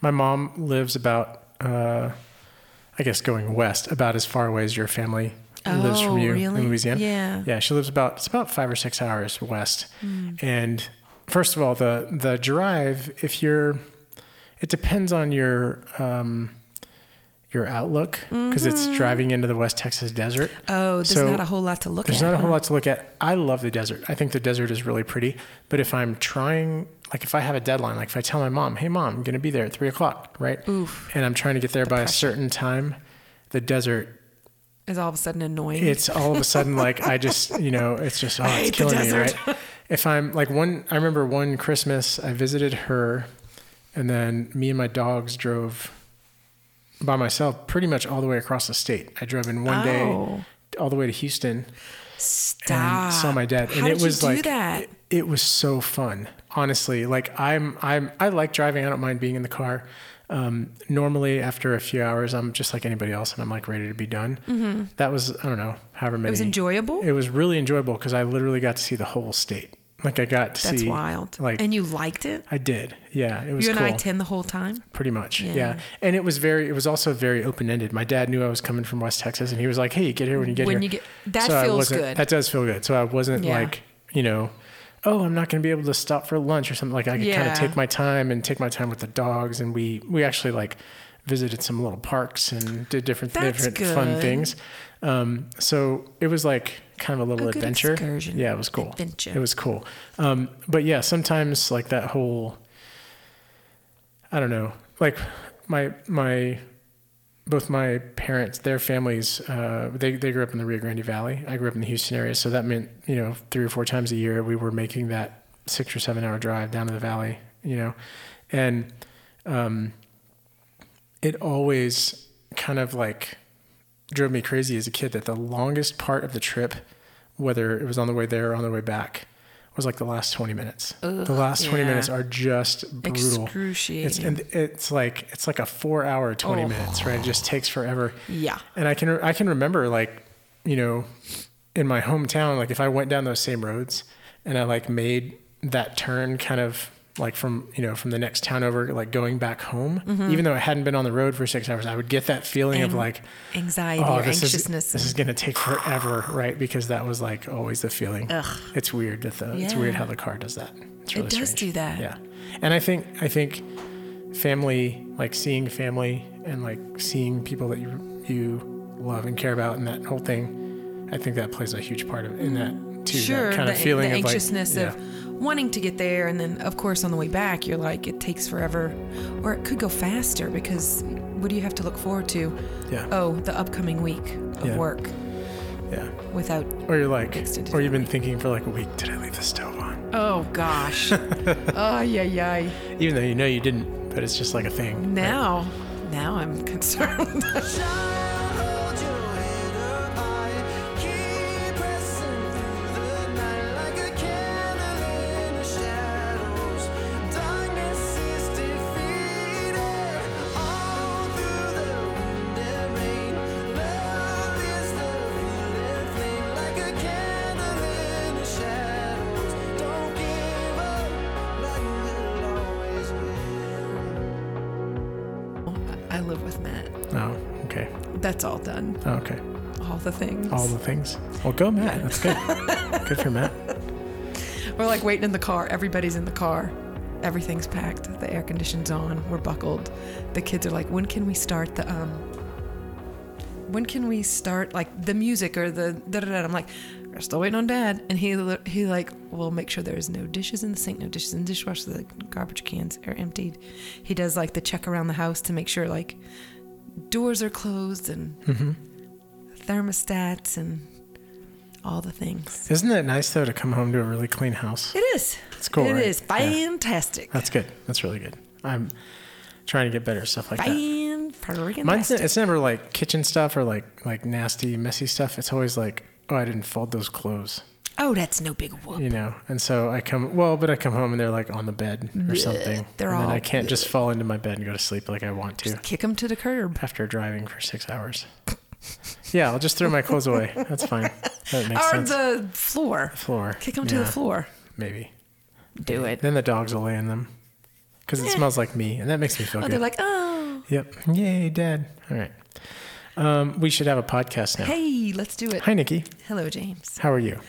My mom lives about, uh, I guess, going west, about as far away as your family lives from Oh, you really? in Louisiana. Yeah. Yeah, she lives about it's about five or six hours west. Hmm. And first of all, the the drive, if you're, it depends on your um, your outlook because it's driving into the West Texas desert. Mm-hmm. Oh, there's So, not a whole lot to look There's at. There's not a whole lot to look at. I love the desert. I think the desert is really pretty. But if I'm trying, like if I have a deadline, like if I tell my mom, "Hey, mom, I'm going to be there at three o'clock," right? Oof. And I'm trying to get there by a certain time, the desert Is all of a sudden annoying. it's all of a sudden like I just you know it's just oh it's killing me right. If I'm like one, I remember one Christmas I visited her, and then me and my dogs drove by myself pretty much all the way across the state. I drove in one Oh. day all the way to Houston Stop. and saw my dad, How and it was like? It, it was so fun. Honestly, like I'm I'm I like driving. I don't mind being in the car. Um, normally, after a few hours, I'm just like anybody else, and I'm like ready to be done. That was I don't know, however many. Mm-hmm. it was enjoyable. It was really enjoyable because I literally got to see the whole state. Like I got to That's see. wild. Like and you liked it. I did. Yeah, it was You and cool. I ten the whole time. Pretty much, yeah. Yeah. And it was very, it was also very open ended. My dad knew I was coming from West Texas, and he was like, "Hey, get here when you get When here." you get- that I feels good. That does feel good. So I wasn't Yeah. like, you know, oh, I'm not going to be able to stop for lunch or something. Like I could kind of take my time and take my time with the dogs, and we we actually like visited some little parks and did different That's different fun things. Um, so it was like kind of a little A adventure. excursion. Yeah, it was cool. Adventure. It was cool. Um, but yeah, sometimes like that whole I don't know. Like my my both my parents, their families, uh, they they grew up in the Rio Grande Valley. I grew up in the Houston area, so that meant you know three or four times a year we were making that six or seven hour drive down to the valley. You know, and um, it always kind of like drove me crazy as a kid that the longest part of the trip, whether it was on the way there or on the way back, was like the last 20 minutes. the last 20 yeah. minutes are just brutal. Excruciating. It's and it's like it's like a 4 hour 20 Oh. minutes, right? It just takes forever. yeah. And I can I can remember like, you know, in my hometown like if I went down those same roads and I like made that turn kind of like from you know from the next town over like going back home even though I hadn't been on the road for 6 hours I would get that feeling of Mm-hmm. Like anxiety oh or this anxiousness. is this is going to take forever right because that was like always the feeling Ugh. it's weird that the it's weird how the car does that it's It does do that. yeah and I think I think family like seeing family and like seeing people that you you love and care about and that whole thing I think that plays a huge part of in that too sure, that kind the, of feeling the of like anxiousness yeah. Wanting to get there, and then of course on the way back, you're like, it takes forever, or it could go faster because what do you have to look forward to? yeah Oh, the upcoming week of Yeah. work yeah without. or you're like or you've been thinking for like a week did I leave the stove on Oh gosh. oh yeah, yeah. even though you know you didn't but it's just like a thing right? Now, now I'm concerned. things. all the things well go Matt that's good good for Matt We're like waiting in the car. Everybody's in the car. Everything's packed. The air conditioning's on. We're buckled. The kids are like, when can we start the um when can we start like the music or the da da da? I'm like, we're still waiting on dad. And he he like, will make sure there's no dishes in the sink, no dishes in the dishwasher, the garbage cans are emptied. He does like the check around the house to make sure like doors are closed and thermostats and all the things. isn't it nice though to come home to a really clean house It is. It's cool, It right? is Yeah. fantastic. That's good. That's really good. I'm trying to get better at stuff like that. Fan freaking Mine's it's never like kitchen stuff or like like nasty, messy stuff. It's always like, oh, I didn't fold those clothes, Oh, that's no big whoop. you know. And so I come well, but I come home and they're like on the bed or something. they're and then all- I can't just fall into my bed and go to sleep like I want to Kick them to the curb. after driving for six hours. yeah, I'll just throw my clothes away. That's fine. That makes Or sense. the floor. floor. Kick them to the floor. Maybe. Do it. Then the dogs will lay in them. because it smells like me, and that makes me feel Oh, good. they're like, oh, yep. Yay, Dad. All right. Um, we should have a podcast now. hey, let's do it. Hi, Nikki. Hello, James. How are you?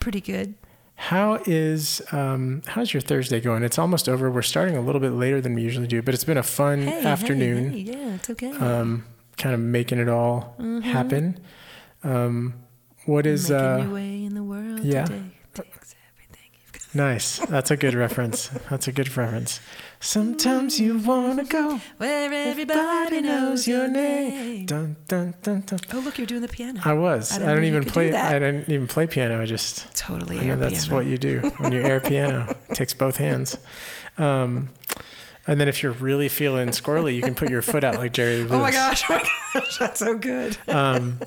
Pretty good. How is um, how's your Thursday going? It's almost over. We're starting a little bit later than we usually do, but it's been a fun Hey, afternoon. Hey, hey, yeah, it's okay. Um, kind of making it all happen. Um, what is Mm-hmm. Uh, way in the world yeah. today takes everything you've got. nice? That's a good reference. That's a good reference. Sometimes you wanna go. Where everybody knows your name. Dun dun dun dun. Oh, look, you're doing the piano. I was. I I, don't even play. do. I didn't even play piano. I just. totally I know that's piano. what you do when you air piano. It takes both hands. Um, and then if you're really feeling squirrely, you can put your foot out like Jerry Lewis. Oh my gosh, oh my gosh, that's so good. Um,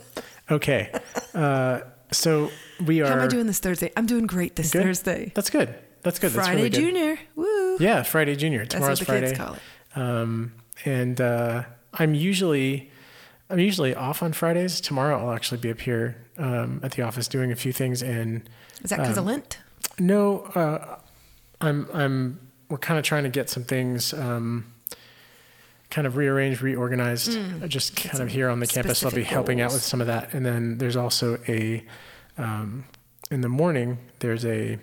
okay. Uh, so we are. How am I doing this Thursday? I'm doing great this Good? Thursday. That's good. That's good. That's Friday really good. Junior. Woo. Yeah, Friday Junior. Tomorrow's That's what the Friday. kids call it. Um, and uh, I'm usually I'm usually off on Fridays. Tomorrow I'll actually be up here um, at the office doing a few things. And Is that because um, of Lent? no, uh, I'm I'm we're kind of trying to get some things. Um, kind of rearranged, reorganized, uh, just kind of here on the campus. I'll be specific helping out with some of that. And then there's also a, um, in the morning, there's a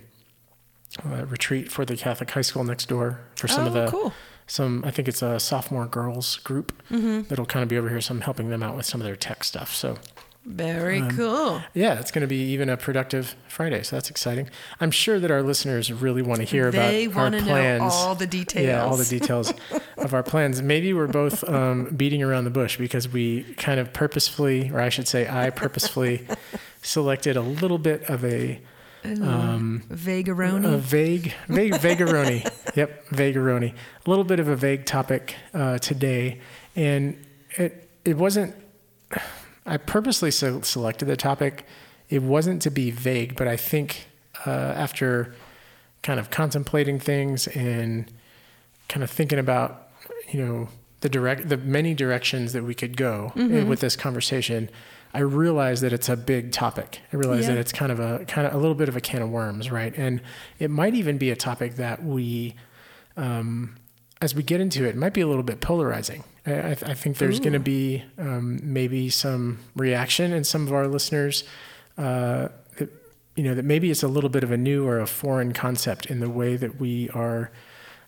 uh, retreat for the Catholic high school next door for some oh, of the, cool. some, I think it's a sophomore girls group Mm-hmm. that'll kind of be over here. So I'm helping them out with some of their tech stuff. So Very um, cool. yeah, it's going to be even a productive Friday. So that's exciting. I'm sure that our listeners really want to hear They about our want to know plans. all the details. Yeah, all the details of our plans. Maybe we're both um, beating around the bush because we kind of purposefully, or I should say, I purposefully selected a little bit of a, um, Vagaroni. a vague, vague, vagaroni. yep, vagaroni. A little bit of a vague topic uh, today, and it it wasn't. I purposely se- selected the topic. It wasn't to be vague, but I think uh, after kind of contemplating things and kind of thinking about, you know, the direct, the many directions that we could go Mm-hmm. with this conversation, I realized that it's a big topic. I realized Yeah. that it's kind of a kind of a little bit of a can of worms, right? And it might even be a topic that we, um, as we get into it, it might be a little bit polarizing. I, I, think there's going to be um, maybe some reaction in some of our listeners. Uh, that, you know that maybe it's a little bit of a new or a foreign concept in the way that we are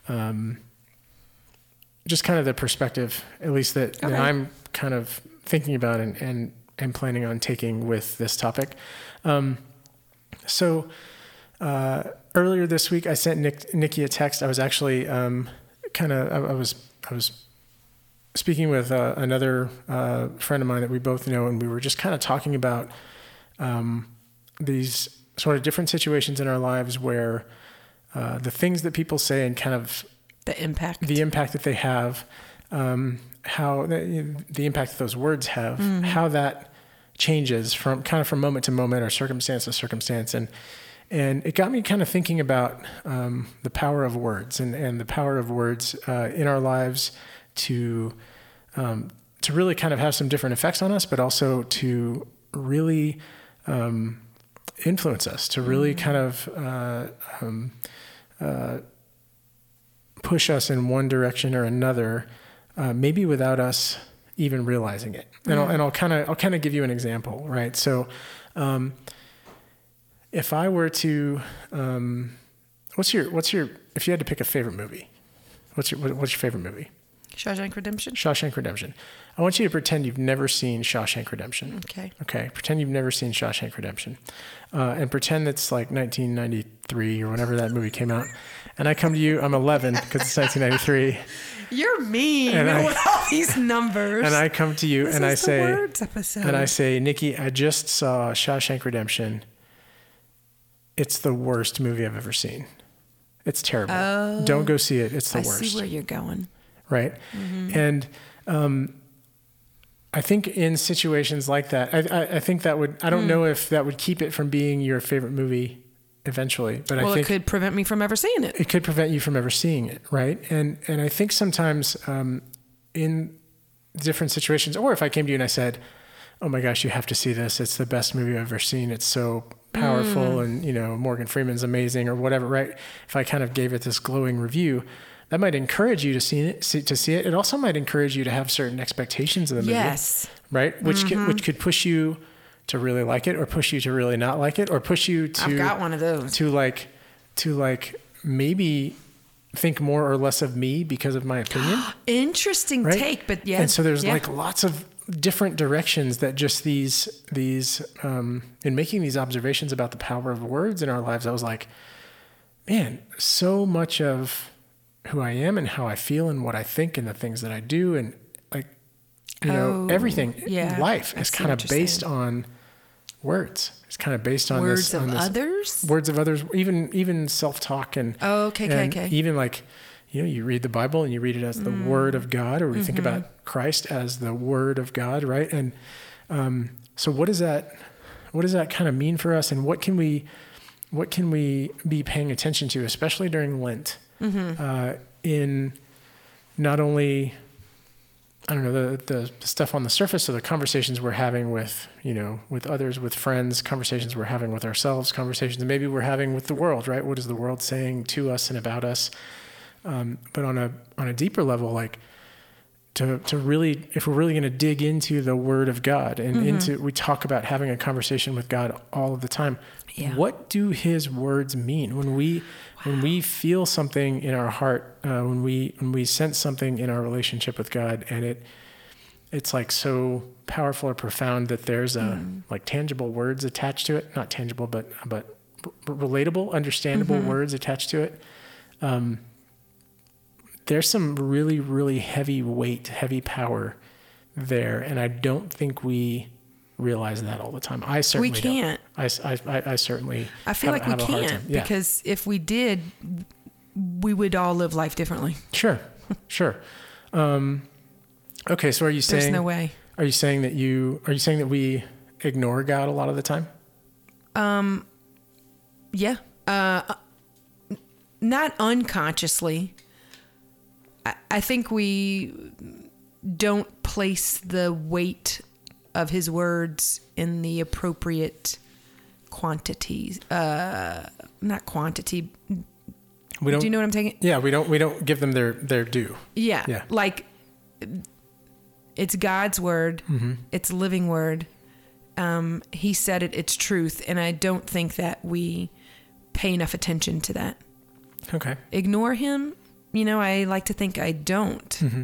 um, just kind of the perspective at least that, that i'm kind of thinking about and, and and planning on taking with this topic. Um, so uh, earlier this week i sent Nick, nikki a text. I was actually um, kind of I, I was i was speaking with uh, another uh, friend of mine that we both know and we were just kind of talking about um, these sort of different situations in our lives where uh, the things that people say and kind of the impact. the impact that they have, um, how the, the impact that those words have, Mm-hmm. how that changes from kind of from moment to moment or circumstance to circumstance, and and it got me kind of thinking about um, the power of words and and the power of words uh, in our lives to um, to really kind of have some different effects on us, but also to really um, influence us, to really kind of uh, um, uh, push us in one direction or another, uh, maybe without us even realizing it. And I'll, and I'll kind of I'll kind of give you an example, right? So, um, if I were to, um, what's your what's your if you had to pick a favorite movie, what's your what's your favorite movie? Shawshank Redemption. Shawshank Redemption. I want you to pretend you've never seen Shawshank Redemption. Okay. Okay, pretend you've never seen Shawshank Redemption, uh, and pretend it's like 1993 or whenever that movie came out. And I come to you, I'm 11 because it's 1993, You're mean And I- with all these numbers. and I come to you This and I say, words episode. and I say, Nikki, I just saw Shawshank Redemption. It's the worst movie I've ever seen. It's terrible. Don't go see it. It's the Oh. I worst. see where you're going. Right? And um, I think in situations like that, I, I, I think that would, I don't know if that would keep it from being your favorite movie eventually, but Well, I it could prevent me from ever seeing it. it could prevent you from ever seeing it, right? And and I think sometimes um, in different situations, or if I came to you and I said, "Oh my gosh, you have to see this! It's the best movie I've ever seen. It's so powerful, and you know Morgan Freeman's amazing, or whatever." Right? If I kind of gave it this glowing review, that might encourage you to see it see, to see it it also might encourage you to have certain expectations of the movie Yes. right which Mm-hmm. could, which could push you to really like it or push you to really not like it or push you to I've got one of those. to like to like maybe think more or less of me because of my opinion Interesting right take, but yeah. and so there's yeah. like lots of different directions that just these these um in making these observations about the power of words in our lives i was like man so much of who i am and how i feel and what i think and the things that i do and like you know Oh, everything yeah. life I is kind of based saying. on words it's kind of based on words this of on this others. words of others even even self-talk and Oh, okay, okay, and okay. even like you know you read the bible and you read it as the Mm. word of god or we think Mm-hmm. about christ as the word of god right and um, so what does that what does that kind of mean for us and what can we what can we be paying attention to especially during lent Mm-hmm. uh, in not only I don't know the the stuff on the surface of the conversations we're having with you know with others, with friends, conversations we're having with ourselves, conversations maybe we're having with the world, right? What is the world saying to us and about us? Um, but on a on a deeper level, like to to really, if we're really going to dig into the Word of God and Mm-hmm. into, we talk about having a conversation with God all of the time. Yeah. What do His words mean when we when we feel something in our heart, uh, when we when we sense something in our relationship with God, and it it's like so powerful or profound that there's a like tangible words attached to it, not tangible, but but relatable, understandable words attached to it. Um, there's some really really heavy weight, heavy power there, and I don't think we realize that all the time. I certainly we can't. I, certainly. I feel have- like we can't. Yeah. because if we did, we would all live life differently. Sure, sure. Um, okay, so are you saying? There's no way. are you saying that you are you saying that we ignore God a lot of the time? Um, Yeah. Uh, not unconsciously. I, I think we don't place the weight of his words in the appropriate quantities. Uh, not quantity. We don't. Do you know what I'm taking? yeah, we don't. We don't give them their their due. Yeah. Yeah. Like it's God's word. Mm-hmm. It's living word. Um, he said it. It's truth, and I don't think that we pay enough attention to that. Okay. Ignore him. You know, I like to think I don't. Mm-hmm.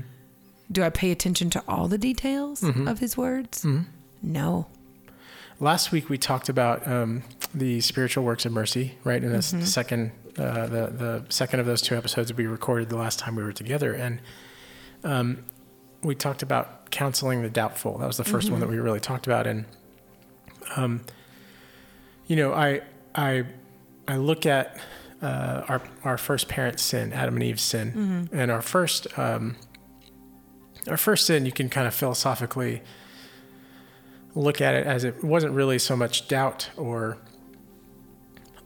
Do I pay attention to all the details of his words? Mm-hmm. No. Last week we talked about um, the spiritual works of mercy, right? In the Mm-hmm. second, uh, the the second of those two episodes we recorded the last time we were together, and um, we talked about counseling the doubtful. That was the 1st one that we really talked about, and um, you know, I I I look at uh, our our first parent's sin, Adam and Eve's sin, and our first um, our first sin. You can kind of philosophically look at it as it wasn't really so much doubt or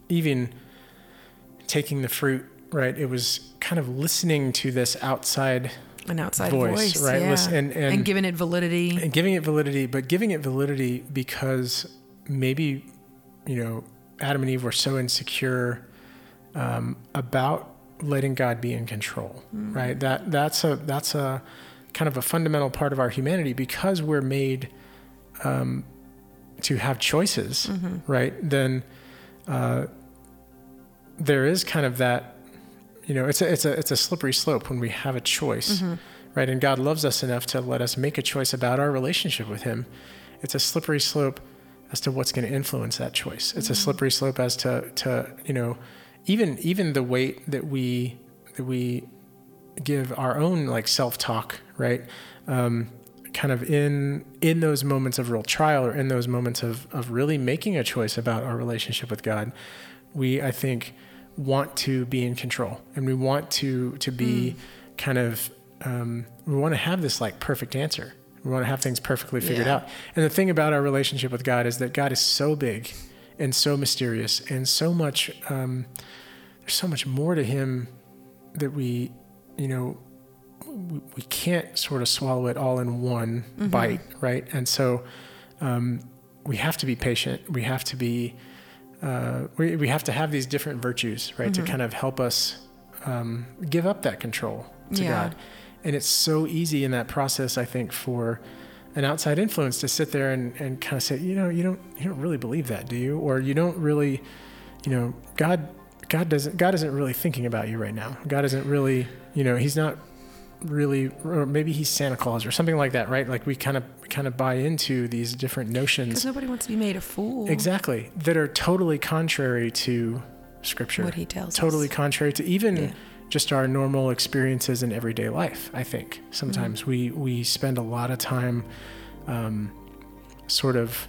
even taking the fruit, right? It was kind of listening to this outside An outside Voice, voice, right? Yeah. Listen- and- and- giving it validity. and giving it validity, but giving it validity because maybe, you know, Adam and Eve were so insecure um, about letting God be in control, right? That that's a that's a kind of a fundamental part of our humanity because we're made um, to have choices, right? Then uh, there is kind of that, you know, it's a it's a it's a slippery slope when we have a choice, right? And God loves us enough to let us make a choice about our relationship with Him. It's a slippery slope as to what's going to influence that choice. It's a slippery slope as to to you know, even even the weight that we that we give our own like self talk, right? Um, kind of in in those moments of real trial or in those moments of of really making a choice about our relationship with God, we I think want to be in control and we want to to be kind of um, we want to have this like perfect answer. We want to have things perfectly figured Yeah. out. And the thing about our relationship with God is that God is so big and so mysterious and so much. Um, there's so much more to Him that we, you know, we, can't sort of swallow it all in one bite, right? And so um, we have to be patient. We have to be, uh, we, we have to have these different virtues, right, to kind of help us um, give up that control to Yeah. God. And it's so easy in that process, I think, for an outside influence to sit there and, and kind of say, you know, you don't you don't really believe that, do you? Or you don't really, you know, God God doesn't God isn't really thinking about you right now. God isn't really, you know, He's not really, or maybe He's Santa Claus or something like that, right? Like we kind of kind of buy into these different notions Because nobody wants to be made a fool. exactly that are totally contrary to Scripture. What he tells totally us. contrary to even Yeah. just our normal experiences in everyday life. I think sometimes Mm-hmm. we we spend a lot of time, um, sort of,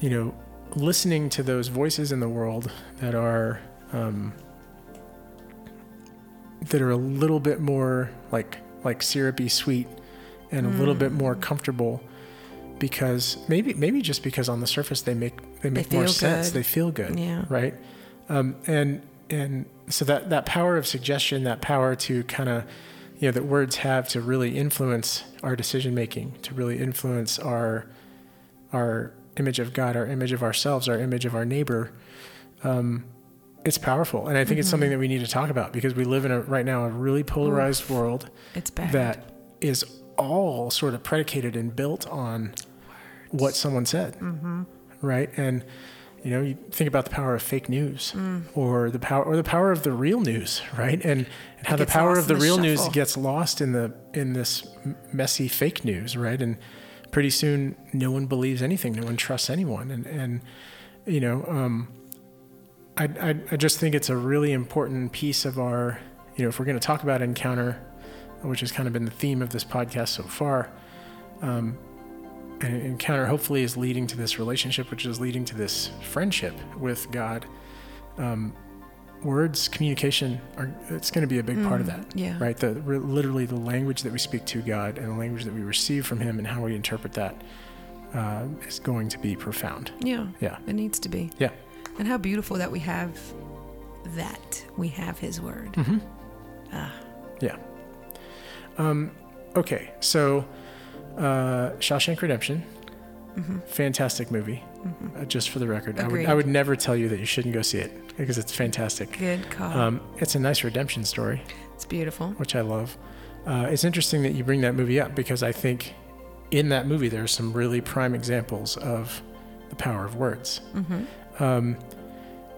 you know, listening to those voices in the world that are um, that are a little bit more like like syrupy sweet and a little bit Mm. more comfortable because maybe maybe just because on the surface they make they make more feel sense good. they feel good Yeah. right um, and and so that that power of suggestion that power to kind of you know that words have to really influence our decision making to really influence our our image of God our image of ourselves our image of our neighbor um, it's powerful and I think it's something that we need to talk about because we live in a right now a really polarized world It's bad. that is all sort of predicated and built on what someone said, Mm-hmm. right? And you know, you think about the power of fake news, Mm. or the power, or the power of the real news, right? And, and how the power of the the real news gets lost in the in this messy fake news, right? And pretty soon, no one believes anything, no one trusts anyone, and and you know, um, I, I I just think it's a really important piece of our, you know, if we're going to talk about encounter, which has kind of been the theme of this podcast so far. Um, and encounter hopefully is leading to this relationship, which is leading to this friendship with God. Um, words, communication, are it's going to be a big part of that, yeah. right? The literally the language that we speak to God and the language that we receive from Him and how we interpret that uh, is going to be profound. Yeah. Yeah, It needs to be. yeah. And how beautiful that we have that. We have his word. Mm-hmm. Ah. Yeah. Um, okay, so uh, Shawshank Redemption, fantastic movie. Uh, just for the record, I would, I would never tell you that you shouldn't go see it because it's fantastic. Good call. Um, it's a nice redemption story, it's beautiful. which I love. Uh, it's interesting that you bring that movie up because I think in that movie there are some really prime examples of the power of words. Mm-hmm. Um,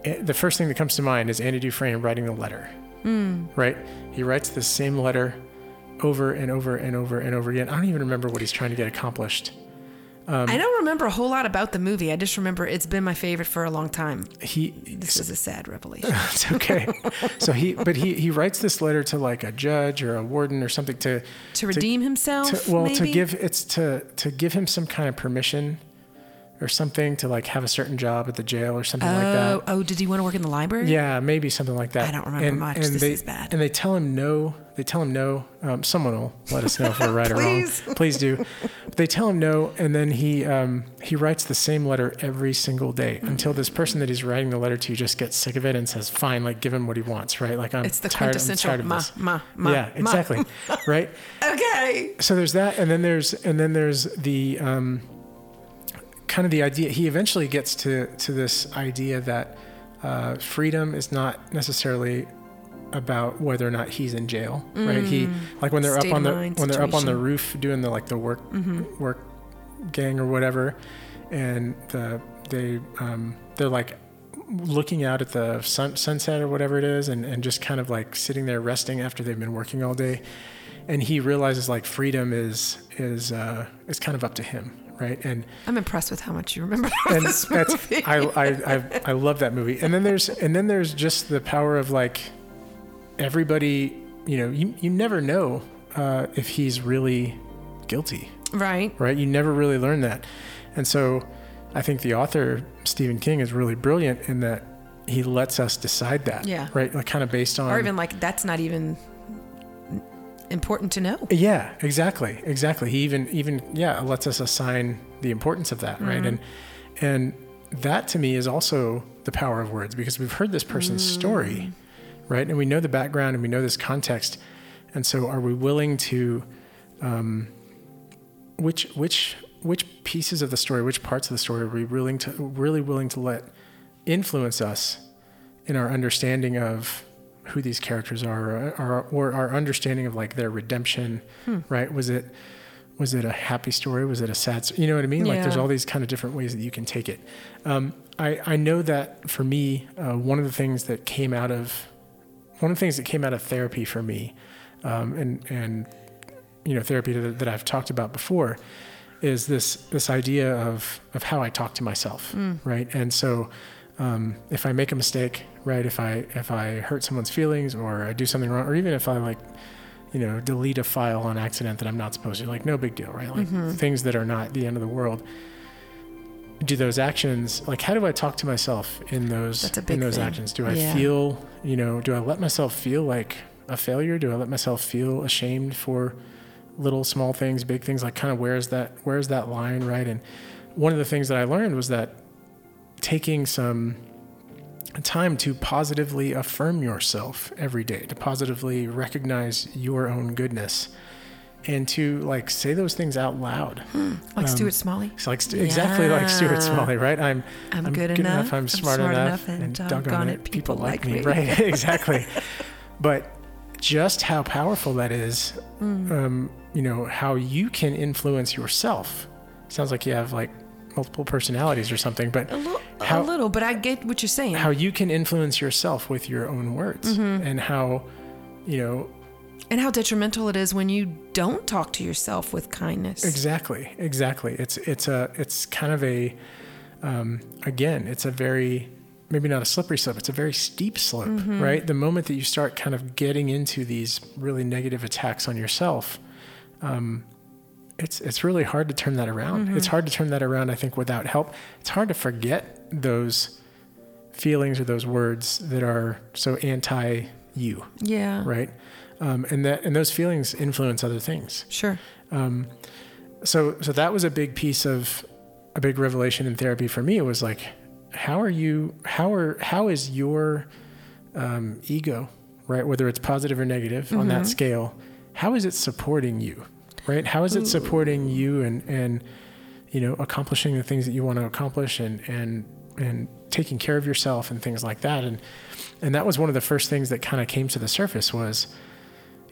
the first thing that comes to mind is Andy Dufresne writing the letter Mm. right? He writes the same letter over and over and over and over again. I don't even remember what he's trying to get accomplished. Um, I don't remember a whole lot about the movie. I just remember it's been my favorite for a long time. He, This is a sad revelation. it's okay. so he, but he, he writes this letter to like a judge or a warden or something to, to redeem himself, to well, to give it's to to give him some kind of permission or something to like have a certain job at the jail or something like that. Oh, oh, did he want to work in the library? Yeah, maybe something like that. I don't remember much. This they, is bad. And they tell him no. They tell him no. Um, someone will let us know if we're right or wrong. Please. Do. They tell him no, and then he um, he writes the same letter every single day Mm. until this person that he's writing the letter to just gets sick of it and says, "Fine, like give him what he wants." Right? Like I'm It's the tired. I'm tired of ma, this. ma, ma. yeah, exactly. right. Okay. So there's that, and then there's and then there's the um, kind of the idea. He eventually gets to to this idea that uh, freedom is not necessarily about whether or not he's in jail, right? He like when they're Mm. State up on the when they're up on the. Mm-hmm. roof doing the like the work work gang or whatever, and the they um, they're like looking out at the sun, sunset or whatever it is and, and just kind of like sitting there resting after they've been working all day and he realizes like freedom is is uh is kind of up to him right and I'm impressed with how much you remember and this that's movie. I, I I I love that movie and then there's and then there's just the power of like everybody you know you, you never know uh, if he's really guilty right. right? You never really learn that. And so I think the author, Stephen King, is really brilliant in that he lets us decide that. Yeah. Right? Like kind of based on Or even like that's not even important to know. Yeah, exactly. Exactly. He even even yeah, lets us assign the importance of that, right? And and that to me is also the power of words because we've heard this person's story, right? And we know the background and we know this context. And so are we willing to um which which which pieces of the story, which parts of the story are we willing to really willing to let influence us in our understanding of who these characters are, or, or our understanding of like their redemption, right? Was it was it a happy story? Was it a sad? s- You know what I mean? Like there's all these kind of different ways that you can take it. Um, I I know that for me, uh, one of the things that came out of one of the things that came out of therapy for me, um, and and you know therapy that, that I've talked about before, is this this idea of of how I talk to myself, right? And so, um, if I make a mistake, right? If I if I hurt someone's feelings or I do something wrong, or even if I like, you know, delete a file on accident that I'm not supposed to, like no big deal, right? Like things that are not the end of the world. Do those actions like how do I talk to myself in those in those thing. actions? Do I Yeah. feel, you know, do I let myself feel like a failure? Do I let myself feel ashamed for little small things, big things? Like kind of where's that where's that line, right? And one of the things that I learned was that taking some time to positively affirm yourself every day, to positively recognize your own goodness and to like say those things out loud. Like Um, Stuart Smalley. It's like st- exactly like Stuart Smalley, right? I'm I'm, good, enough. I'm smart, enough, and, doggone it, people like me. Right? exactly. but just how powerful that is, Mm. um, you know, how you can influence yourself. Sounds like you have like multiple personalities or something, but A little, How- a little, but I get what you're saying. how you can influence yourself with your own words Mm-hmm. and how, you know, and how detrimental it is when you don't talk to yourself with kindness. Exactly, exactly. It's it's a it's kind of a um, again, it's a very maybe not a slippery slope. It's a very steep slope, Mm-hmm. right? The moment that you start kind of getting into these really negative attacks on yourself, um, it's it's really hard to turn that around. Mm-hmm. It's hard to turn that around. I think without help, it's hard to forget those feelings or those words that are so anti you, Yeah. right? Um, and that and those feelings influence other things Sure. so so that was a big piece of a big revelation in therapy for me it was like how are you how are how is your um, ego right whether it's positive or negative on that scale how is it supporting you right? How is it supporting you and and you know accomplishing the things that you want to accomplish and and and taking care of yourself and things like that? And and that was one of the first things that kind of came to the surface was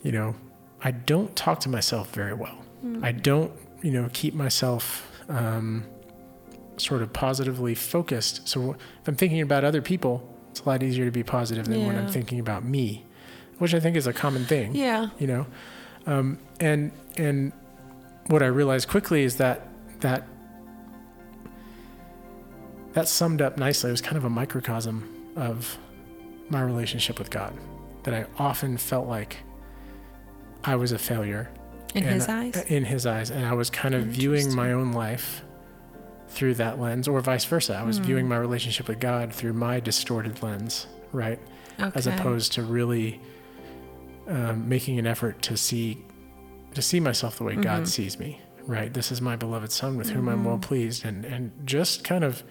you know i don't talk to myself very well. I don't you know keep myself um, sort of positively focused. So if i'm thinking about other people it's a lot easier to be positive than when i'm thinking about me which i think is a common thing Yeah. you know um, and and what i realized quickly is that that that summed up nicely. It was kind of a microcosm of my relationship with god that i often felt like i was a failure. In his I- eyes. in his eyes. And i was kind of viewing my own life through that lens or vice versa. I was Hmm. viewing my relationship with god through my distorted lens right? As opposed to really um, making an effort to see to see myself the way Mm-hmm. God sees me. Right, this is my beloved Son with whom I'm well Mm-hmm. pleased, and and just kind of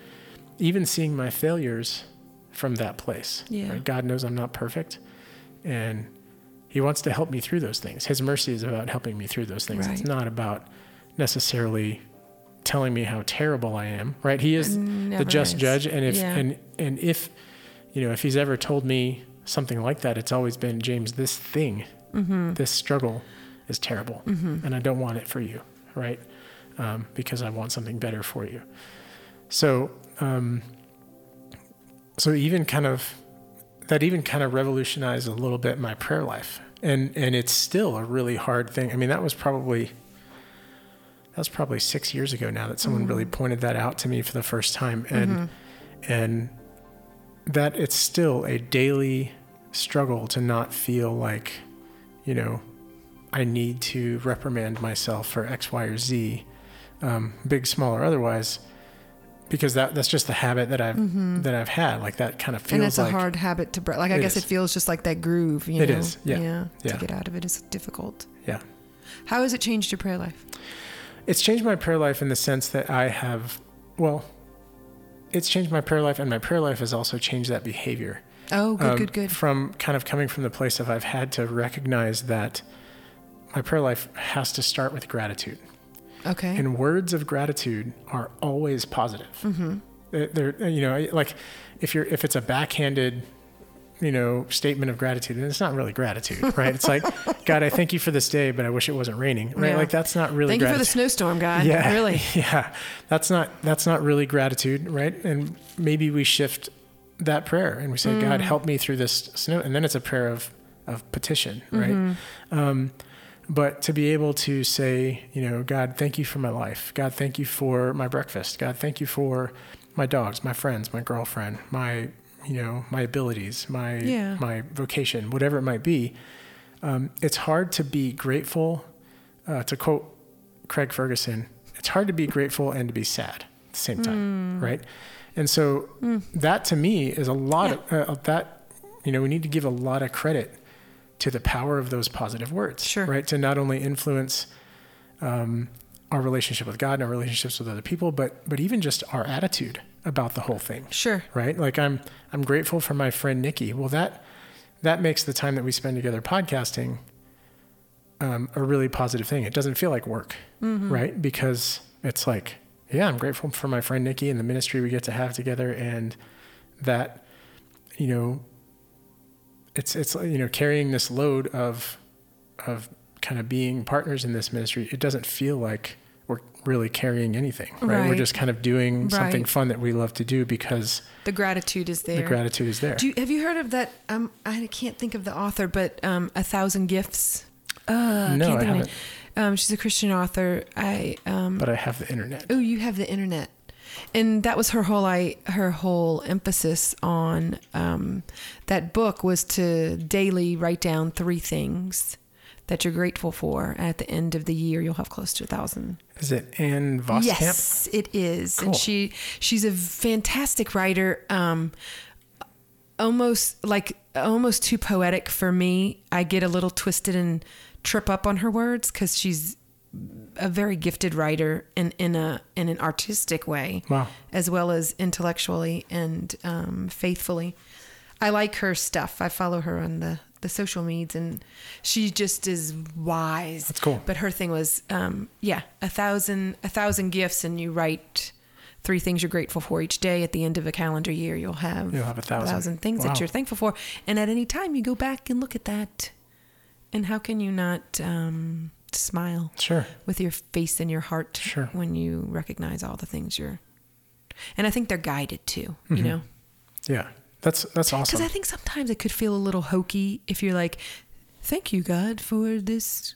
even seeing my failures from that place. Yeah. right? God knows I'm not perfect, and He wants to help me through those things. His mercy is about helping me through those things. It's not about necessarily telling me how terrible I am. Right, He is the just is. judge, and if Yeah. and and if you know if He's ever told me something like that, it's always been James. This thing, Mm-hmm. this struggle, is terrible, and I don't want it for you, right? Um, because I want something better for you. So, um, so even kind of that even kind of revolutionized a little bit my prayer life, and and it's still a really hard thing. I mean, that was probably that was probably six years ago now that someone really pointed that out to me for the first time, and and that it's still a daily struggle to not feel like, you know, I need to reprimand myself for X, Y, or Z, um, big, small, or otherwise, because that that's just the habit that I've that I've had. Like that kind of feels and it's like a hard habit to break. Like I guess is. it feels just like that groove. You It know? is, yeah, Yeah. yeah. To get out of it is difficult. yeah. How has it changed your prayer life? It's changed my prayer life in the sense that I have, well, it's changed my prayer life, and my prayer life has also changed that behavior. Oh, good, um, good, good. From kind of coming from the place of I've had to recognize that my prayer life has to start with gratitude. Okay. And words of gratitude are always positive. Mm-hmm. They're, you know, like if you're if it's a backhanded you know, statement of gratitude. And it's not really gratitude, right? It's like, God, I thank you for this day, but I wish it wasn't raining, right? Yeah. Like that's not really Thank you for the snowstorm, God. yeah, Really. Yeah, that's not that's not really gratitude, right? And maybe we shift that prayer and we say, Mm. God, help me through this snow, and then it's a prayer of of petition, right? Mm-hmm. Um, but to be able to say, you know, God, thank you for my life. God, thank you for my breakfast. God, thank you for my dogs, my friends, my girlfriend, my, you know, my abilities, my Yeah. my vocation, whatever it might be. Um, it's hard to be grateful. Uh, to quote Craig Ferguson, it's hard to be grateful and to be sad at the same time, right? And so that to me is a lot of uh, that. You know, we need to give a lot of credit to the power of those positive words, Sure. right? To not only influence um, our relationship with God and our relationships with other people, but but even just our attitude about the whole thing, Sure. right? Like I'm I'm grateful for my friend Nikki. Well, that that makes the time that we spend together podcasting um, a really positive thing. It doesn't feel like work, right? Because it's like, yeah, I'm grateful for my friend Nikki and the ministry we get to have together, and that, you know, it's it's you know carrying this load of of kind of being partners in this ministry. It doesn't feel like we're really carrying anything, right? We're just kind of doing something fun that we love to do because The gratitude is there. the gratitude is there. Do you, have you heard of that? Um, I can't think of the author, but um, A Thousand Gifts. Uh, No, can't I haven't. it. Um, she's a Christian author. I um, but I have the internet. oh, you have the internet, and that was her whole I her whole emphasis on um, that book was to daily write down three things that you're grateful for. At the end of the year, you'll have close to a thousand. Is it Ann Voskamp? Yes, it is, Cool. and she she's a fantastic writer. Um, almost like almost too poetic for me. I get a little twisted and trip up on her words because she's a very gifted writer in in a in an artistic way, Wow. as well as intellectually and um, faithfully. I like her stuff. I follow her on the the social medias, and she just is wise. That's cool. But her thing was, um, yeah, a thousand a thousand gifts, and you write three things you're grateful for each day. At the end of a calendar year, you'll have You'll have a thousand. things Wow. that you're thankful for, and at any time you go back and look at that, and how can you not um, smile Sure. with your face and your heart Sure. when you recognize all the things you're. And I think they're guided too, Mm-hmm. you know. Yeah. That's that's awesome. Because. I think sometimes it could feel a little hokey if you're like, "Thank you, God, for this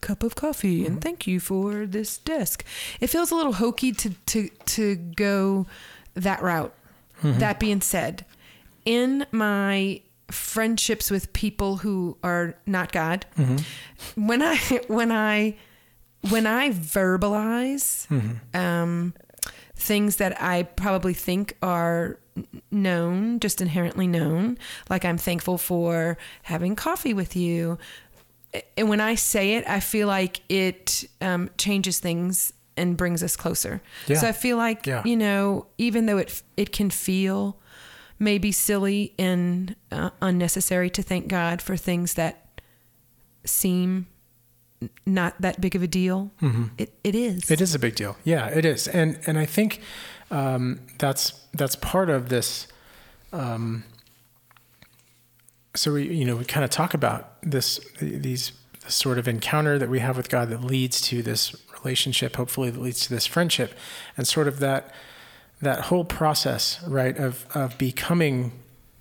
cup of coffee, Mm-hmm. and thank you for this desk." It feels a little hokey to to to go that route. Mm-hmm. That being said, in my friendships with people who are not God, Mm-hmm. when I when I when I verbalize Mm-hmm. um, things that I probably think are known, just inherently known, like I'm thankful for having coffee with you. And when I say it, I feel like it um, changes things and brings us closer. Yeah. So I feel like Yeah. you know, even though it it can feel maybe silly and uh, unnecessary to thank God for things that seem not that big of a deal, it, it is. Mm-hmm. It is a big deal. Yeah, it is, and and I think um, that's that's part of this. Um, so we, you know, we kind of talk about this these this sort of encounter that we have with God that leads to this relationship. Hopefully, that leads to this friendship, and sort of that that whole process, right, of of becoming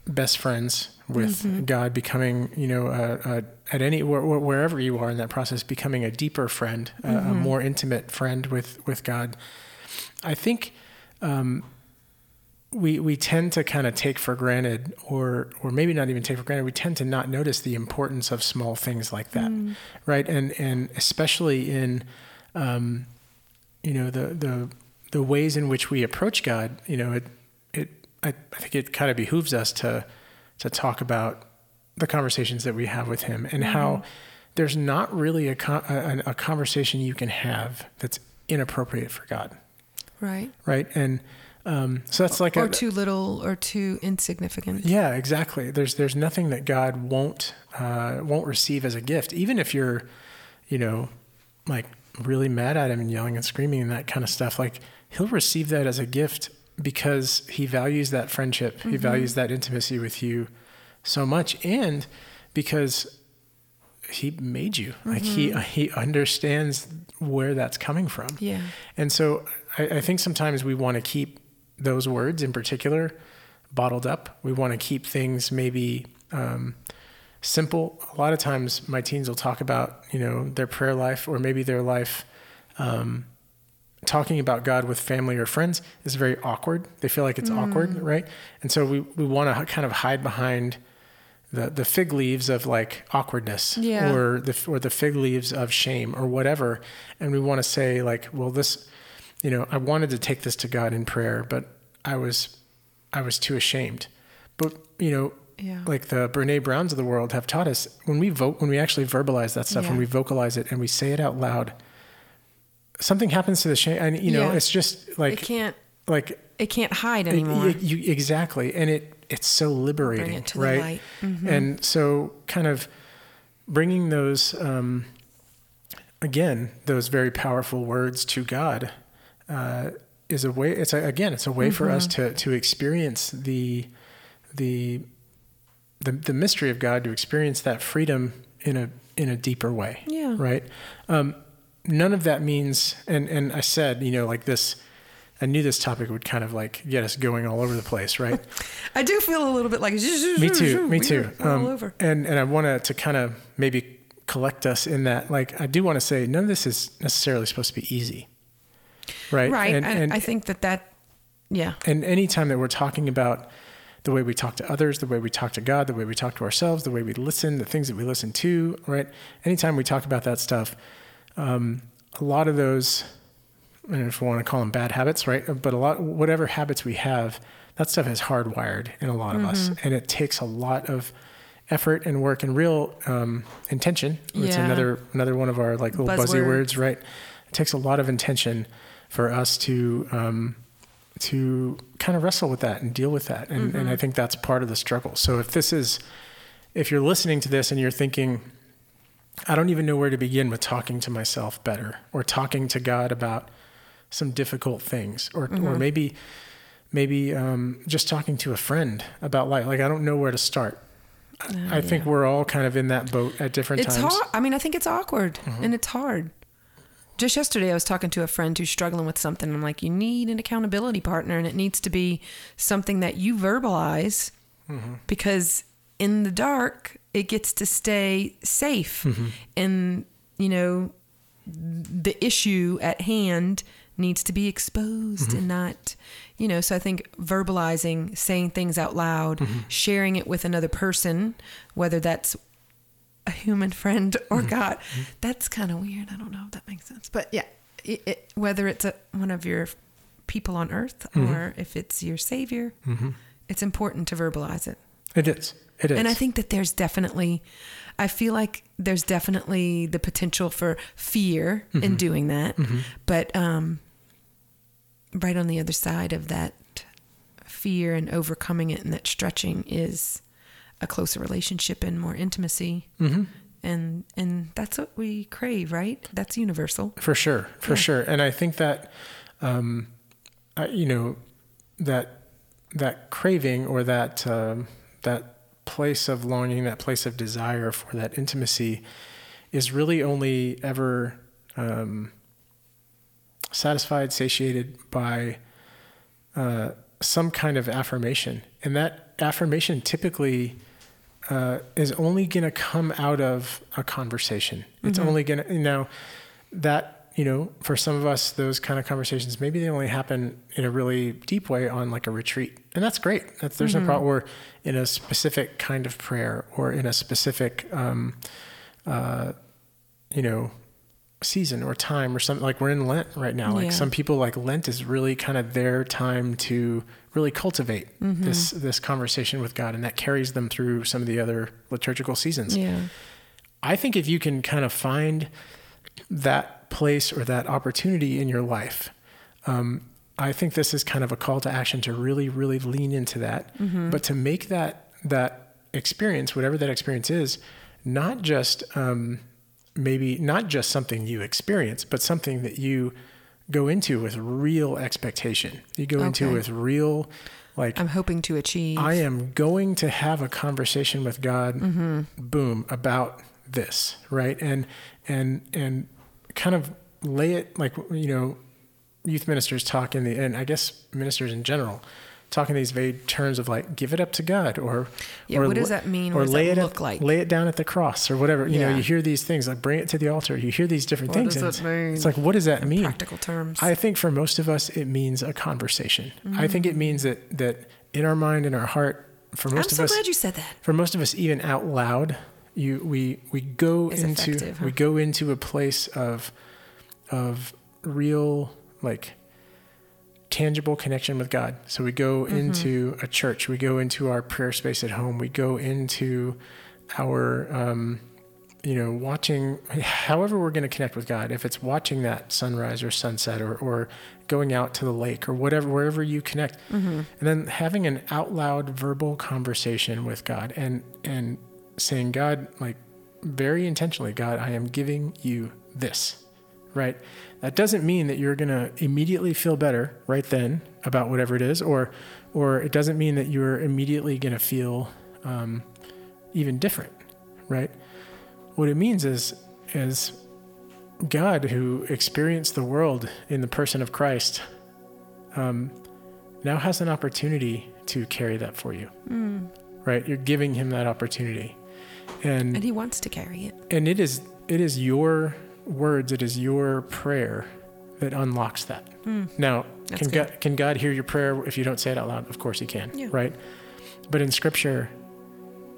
best friends with God, becoming, you know, uh, uh, at any where, where- wherever you are in that process, becoming a deeper friend, a a more intimate friend with with God. I think um, we we tend to kind of take for granted, or or maybe not even take for granted. We tend to not notice the importance of small things like that, right? And and especially in, um, you know, the the the ways in which we approach God. You know, it it I, I think it kind of behooves us to to talk about the conversations that we have with Him and how there's not really a, a a conversation you can have that's inappropriate for God right. right? And um, so that's like Or a too little or too insignificant. yeah, exactly. There's there's nothing that God won't uh, won't receive as a gift, even if you're, you know, like really mad at him and yelling and screaming and that kind of stuff. Like He'll receive that as a gift because He values that friendship. He values that intimacy with you so much, and because he made you, like he he understands where that's coming from. Yeah. And so I, I think sometimes we want to keep those words in particular bottled up. We want to keep things maybe um, simple. A lot of times my teens will talk about, you know, their prayer life or maybe their life um, talking about God with family or friends is very awkward. They feel like it's mm. awkward, right? And so we, we want to kind of hide behind the, the fig leaves of like awkwardness Yeah. or the or the fig leaves of shame or whatever and we want to say like well this you know I wanted to take this to God in prayer but I was I was too ashamed but you know Yeah. like the Brene Browns of the world have taught us when we vote when we actually verbalize that stuff when we vocalize it and we say it out loud something happens to the shame and you know Yeah. it's just like it can't like it can't hide anymore. it- you, exactly, and it it's so liberating, it right? Mm-hmm. And so, kind of bringing those um, again, those very powerful words to God uh, is a way. It's a, again, it's a way for us Mm-hmm. to to experience the the the the mystery of God, to experience that freedom in a in a deeper way. Yeah. Right. Um, none of that means, and and I said, you know, like this. I knew this topic would kind of like get us going all over the place, right? I do feel a little bit like me too, me too. We're all Um, over. And and I want to kind of maybe collect us in that. Like I do want to say, none of this is necessarily supposed to be easy, right? Right. And And, and, I think that that, yeah. and anytime that we're talking about the way we talk to others, the way we talk to God, the way we talk to ourselves, the way we listen, the things that we listen to, right? Anytime we talk about that stuff, um, a lot of those, I don't know if we want to call them bad habits, right? But a lot, whatever habits we have, that stuff is hardwired in a lot of us, Mm-hmm. and it takes a lot of effort and work and real um, intention. It's Yeah. another another one of our like little buzzy words, right? It takes a lot of intention for us to um, to kind of wrestle with that and deal with that, and and I think that's part of the struggle. So if this is if you're listening to this and you're thinking, I don't even know where to begin with talking to myself better or talking to God about some difficult things or or mm-hmm. maybe maybe um, just talking to a friend about life. Like I don't know where to start. I, I think we're all kind of in that boat at different It's times. hard. I mean, I think it's awkward mm-hmm. and it's hard. Just yesterday, I was talking to a friend who's struggling with something. I'm like, you need an accountability partner, and it needs to be something that you verbalize mm-hmm. because in the dark, it gets to stay safe. Mm-hmm. And, you know, the issue at hand needs to be exposed mm-hmm. and not, you know, so I think verbalizing, saying things out loud, mm-hmm. sharing it with another person, whether that's a human friend or God, that's kind of weird. I don't know if that makes sense. But yeah, it, it, whether it's a, one of your people on earth or if it's your savior, it's important to verbalize it. It is. It is. And I think that there's definitely, I feel like there's definitely the potential for fear Mm-hmm. in doing that. But um, right on the other side of that fear and overcoming it and that stretching is a closer relationship and more intimacy. Mm-hmm. And and that's what we crave, right? That's universal. For sure, for sure, and I think that, um, I, you know, that that craving or that um, that place of longing, that place of desire for that intimacy, is really only ever um, satisfied, satiated by uh, some kind of affirmation, and that affirmation typically uh, is only going to come out of a conversation. It's only going to you know, that you know for some of us those kind of conversations maybe they only happen in a really deep way on like a retreat, and that's great. That's there's no problem. Or in a specific kind of prayer, or in a specific um, uh, you know season or time or something like we're in lent right now like Yeah. some people like lent is really kind of their time to really cultivate this this conversation with god and that carries them through some of the other liturgical seasons Yeah. i think if you can kind of find that place or that opportunity in your life um, i think this is kind of a call to action to really really lean into that but to make that that experience whatever that experience is not just um, maybe not just something you experience, but something that you go into with real expectation. You go into with real Like I'm hoping to achieve. I am going to have a conversation with God, Mm-hmm. boom, about this, right? And and and kind of lay it like you know, youth ministers talk in the and I guess ministers in general talking these vague terms of like give it up to God or Yeah, or what does that mean? Or lay it look at, like? lay it down at the cross or whatever. You know, you hear these things like bring it to the altar. You hear these different What things. does that it's- mean? It's like what does that mean? practical terms. I think for most of us, it means a conversation. I think it Mm. means that that in our mind, in our heart, for most of us I'm most so us, glad you said that. for most of us, even out loud, you we we go into huh? we go into a place of of real like tangible connection with God. So we go Mm-hmm. into a church, we go into our prayer space at home, we go into our um, you know watching however we're going to connect with God. If it's watching that sunrise or sunset or or going out to the lake or whatever wherever you connect, Mm-hmm. and then having an out loud verbal conversation with God and and saying God like very intentionally, God, I am giving you this right? That doesn't mean that you're going to immediately feel better right then about whatever it is, or, or it doesn't mean that you're immediately going to feel um, even different, right? What it means is, is God who experienced the world in the person of Christ, um, now has an opportunity to carry that for you, right? You're giving him that opportunity, and And he wants to carry it. and it is it is your words it is your prayer that unlocks that now Hmm. That's can good. god can god hear your prayer if you don't say it out loud of course he can Yeah. right but in scripture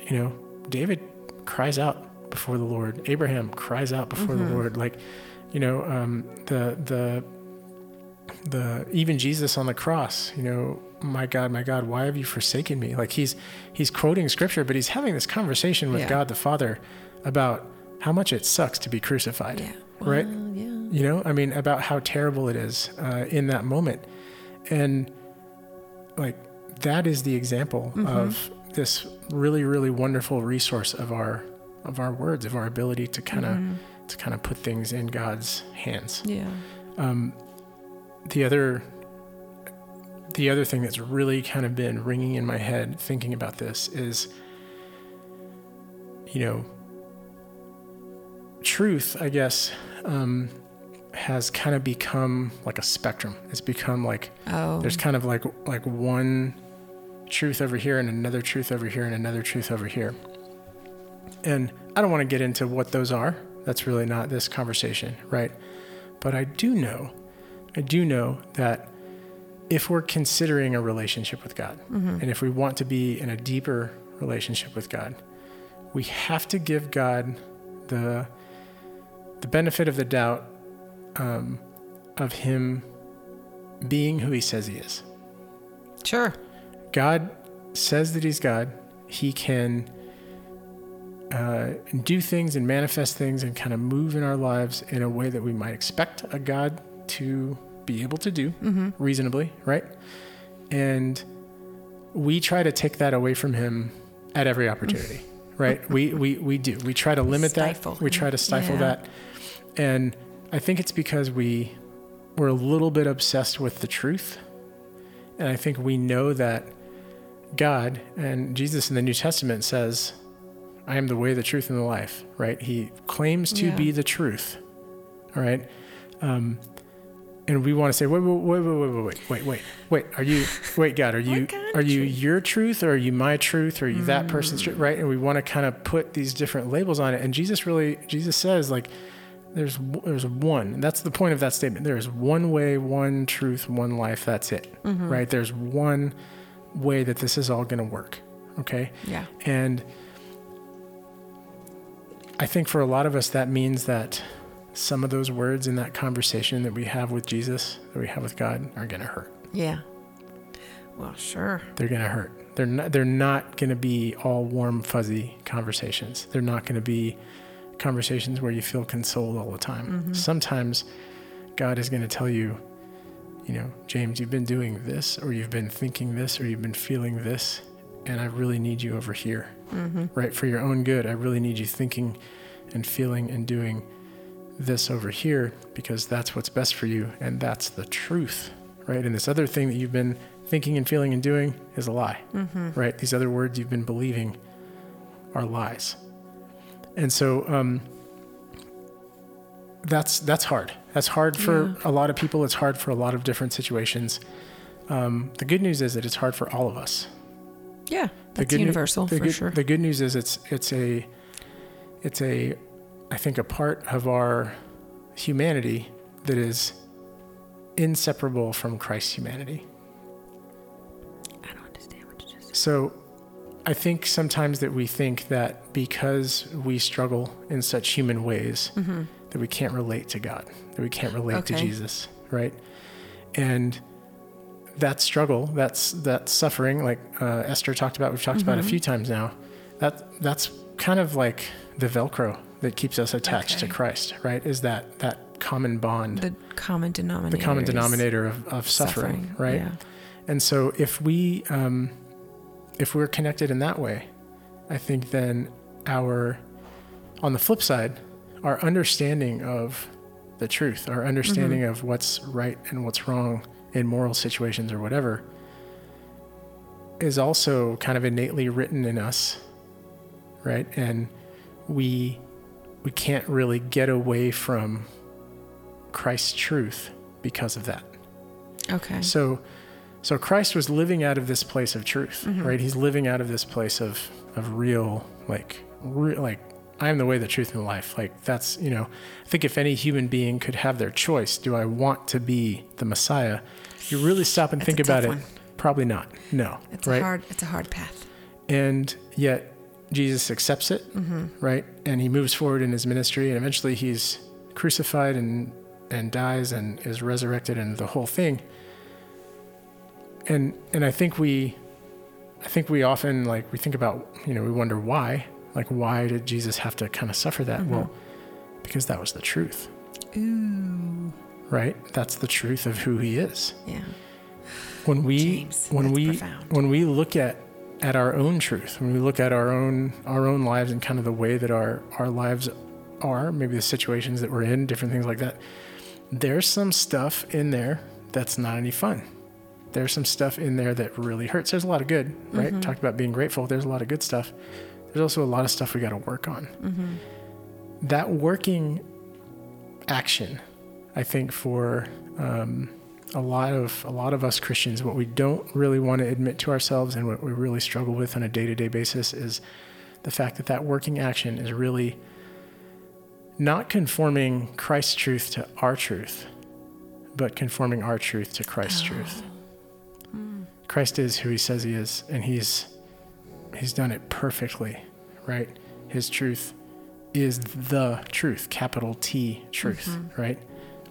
you know david cries out before the lord abraham cries out before Mm-hmm. the lord like you know um, the the the even jesus on the cross you know my god my god why have you forsaken me like he's he's quoting scripture but he's having this conversation with Yeah. god the father about how much it sucks to be crucified Yeah. right yeah. you know i mean about how terrible it is uh, in that moment and like that is the example Mm-hmm. of this really really wonderful resource of our of our words of our ability to kind of Mm-hmm. to kind of put things in god's hands Yeah. um, the other the other thing that's really kind of been ringing in my head thinking about this is you know truth i guess um, has kind of become like a spectrum. It's become like Oh. there's kind of like like one truth over here and another truth over here and another truth over here. And i don't want to get into what those are. That's really not this conversation right? But i do know i do know that if we're considering a relationship with god and if we want to be in a deeper relationship with god we have to give god the the benefit of the doubt um, of him being who he says he is Sure. God says that He's God. He can uh, do things and manifest things and kind of move in our lives in a way that we might expect a God to be able to do reasonably, right? And we try to take that away from Him at every opportunity, right? We, we, we do. We try to limit Stifle that. We try to stifle Yeah. that. And I think it's because we, we're a little bit obsessed with the truth. And I think we know that God and Jesus in the New Testament says, I am the way, the truth, and the life, right? He claims to Yeah. be the truth, all right? Um, and we want to say, wait, wait, wait, wait, wait, wait, wait, wait, wait. Are you, wait, God, are you, are you your truth or are you my truth or are you that person's Mm. truth, right? And we want to kind of put these different labels on it. And Jesus really, Jesus says, like, there's there's one. And that's the point of that statement. There is one way, one truth, one life. That's it, Mm-hmm. right? There's one way that this is all going to work. Okay. Yeah. And I think for a lot of us, that means that some of those words in that conversation that we have with Jesus, that we have with God, are going to hurt. Yeah. Well, sure. They're going to hurt. They're not, they're not going to be all warm, fuzzy conversations. They're not going to be conversations where you feel consoled all the time. Mm-hmm. Sometimes God is going to tell you, you know, James, you've been doing this, or you've been thinking this, or you've been feeling this, and I really need you over here, mm-hmm. right? For your own good, I really need you thinking and feeling and doing this over here because that's what's best for you, and that's the truth, right? And this other thing that you've been thinking and feeling and doing is a lie, right? These other words you've been believing are lies. And so um, that's that's hard. That's hard for a lot of people. It's hard for a lot of different situations. Um, the good news is that it's hard for all of us. Yeah, The that's universal for good, sure. The good news is it's it's a it's a I think a part of our humanity that is inseparable from Christ's humanity. I don't understand what you just said. So I think sometimes that we think that because we struggle in such human ways that we can't relate to God, that we can't relate to Jesus, right? And that struggle, that's that suffering, like uh, Esther talked about, we've talked about a few times now. That that's kind of like the Velcro that keeps us attached to Christ, right? Is that that common bond, The common denominator. the common denominator of, of suffering, right? Yeah. And so if we um, if we're connected in that way, I think then our on the flip side, our understanding of the truth, our understanding of what's right and what's wrong in moral situations or whatever is also kind of innately written in us, right? And we we can't really get away from Christ's truth because of that. Okay. So, so Christ was living out of this place of truth, Mm-hmm. right? He's living out of this place of of real, like, re- like I am the way, the truth, and the life. Like that's you know, I think if any human being could have their choice, do I want to be the Messiah? You really stop and think about tough it. one. Probably not. No. It's right. a hard. It's a hard path. And yet Jesus accepts it, Mm-hmm. right? And he moves forward in his ministry, and eventually he's crucified and and dies and is resurrected, and the whole thing. And and I think we, I think we often like we think about you know we wonder why like why did Jesus have to kind of suffer that? Mm-hmm. Well, because that was the truth, Ooh. right? That's the truth of who he is Yeah. when we James, when we profound. when we look at at our own truth. When we look at our own our own lives and kind of the way that our our lives are maybe the situations that we're in different things like that there's some stuff in there that's not any fun. There's some stuff in there that really hurts. There's a lot of good right? Mm-hmm. talked about being grateful. There's a lot of good stuff. There's also a lot of stuff we got to work on. Mm-hmm. that working action i think for um, a lot of a lot of us Christians, what we don't really want to admit to ourselves, and what we really struggle with on a day-to-day basis, is the fact that that working action is really not conforming Christ's truth to our truth, but conforming our truth to Christ's ah. truth. Mm. Christ is who He says He is, and He's He's done it perfectly, right? His truth is the truth, capital T truth, mm-hmm. right?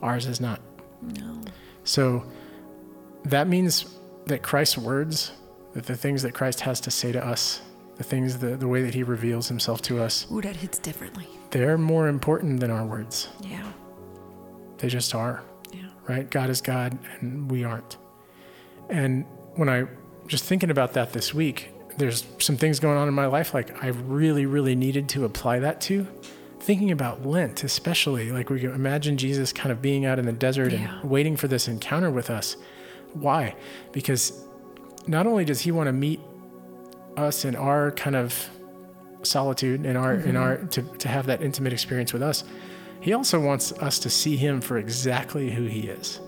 Ours is not. No. So that means that Christ's words, that the things that Christ has to say to us, the things, the, the way that he reveals himself to us, Ooh, that hits differently. they're more important than our words. Yeah. They just are, Yeah. right? God is God and we aren't. And when I just thinking about that this week, there's some things going on in my life like I really, really needed to apply that to. Thinking about Lent, especially, like we imagine Jesus kind of being out in the desert Yeah. and waiting for this encounter with us. Why? Because not only does he want to meet us in our kind of solitude in our in our mm-hmm. to, to have that intimate experience with us, he also wants us to see him for exactly who he is.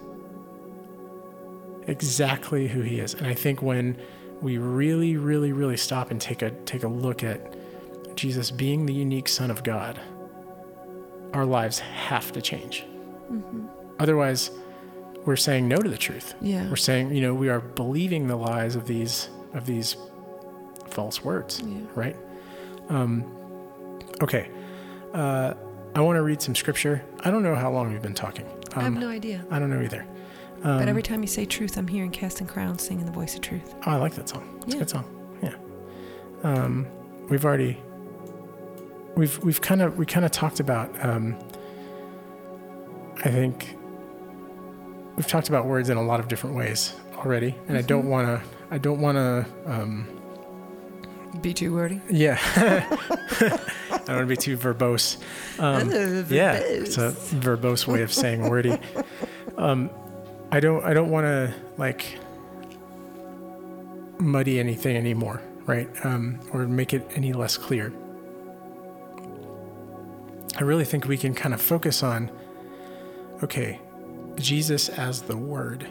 Exactly who he is. And I think when we really, really, really stop and take a take a look at Jesus being the unique Son of God, our lives have to change. Otherwise, we're saying no to the truth. Yeah. We're saying, you know, we are believing the lies of these of these false words, Yeah. right? Um, okay. Uh, I want to read some scripture. I don't know how long we've been talking. I have Um, no idea. I don't know either. but every time you say truth, I'm hearing Casting Crowns singing the voice of truth. Oh, I like that song. It's a good song. Yeah. Um, we've already we've we've kind of we kind of talked about um, I think we've talked about words in a lot of different ways already, and I don't want to I don't want to um, Be too wordy. yeah I don't want to be too verbose. Um, yeah, it's a verbose way of saying wordy. Um, I don't I don't want to like muddy anything anymore, right? Um, or make it any less clear. I really think we can kind of focus on, okay, Jesus as the Word,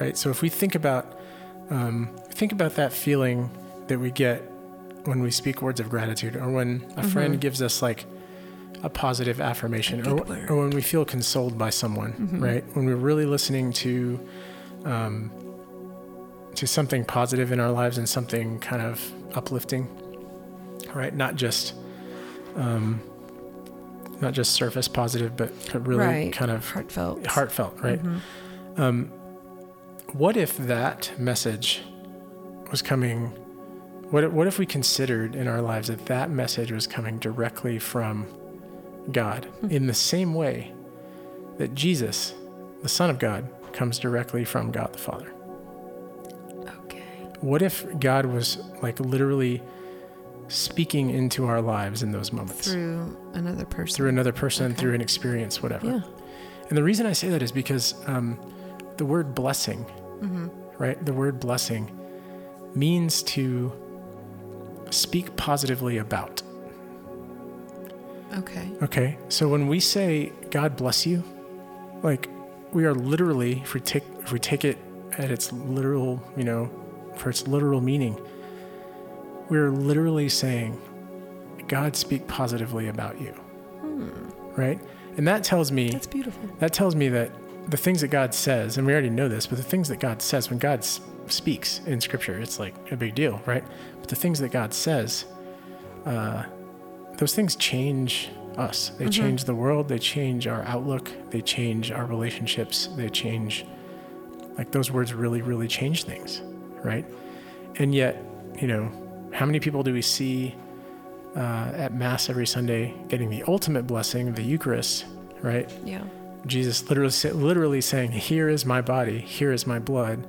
right? So if we think about um, think about that feeling that we get when we speak words of gratitude, or when a friend gives us like a positive affirmation, Mm-hmm. Or, or when we feel consoled by someone, Mm-hmm. right? When we're really listening to um, to something positive in our lives and something kind of uplifting, right? Not just um, not just surface positive, but, really right. kind of heartfelt. heartfelt, right? Mhm. Um, what if that message was coming? What if, what if we considered in our lives that that message was coming directly from God in the same way that Jesus, the Son of God, comes directly from God the Father? Okay. What if God was like literally speaking into our lives in those moments Through another person. through another person, Okay. through an experience, whatever? Yeah. And the reason I say that is because um, the word blessing, hmm right? The word blessing means to speak positively about. Okay. Okay. So when we say God bless you, like we are literally, if we take if we take it at its literal, you know, for its literal meaning, we're literally saying, God speak positively about you. Right? And that tells me That's beautiful. that tells me that the things that God says, and we already know this, but the things that God says, when God speaks in Scripture, it's like a big deal, right? But the things that God says, uh, those things change us. They change the world. They change our outlook. They change our relationships. They change, like those words really, really change things, right? And yet, you know, how many people do we see uh, at Mass every Sunday getting the ultimate blessing, the Eucharist, right? Yeah. Jesus literally literally saying, "Here is my body, here is my blood,"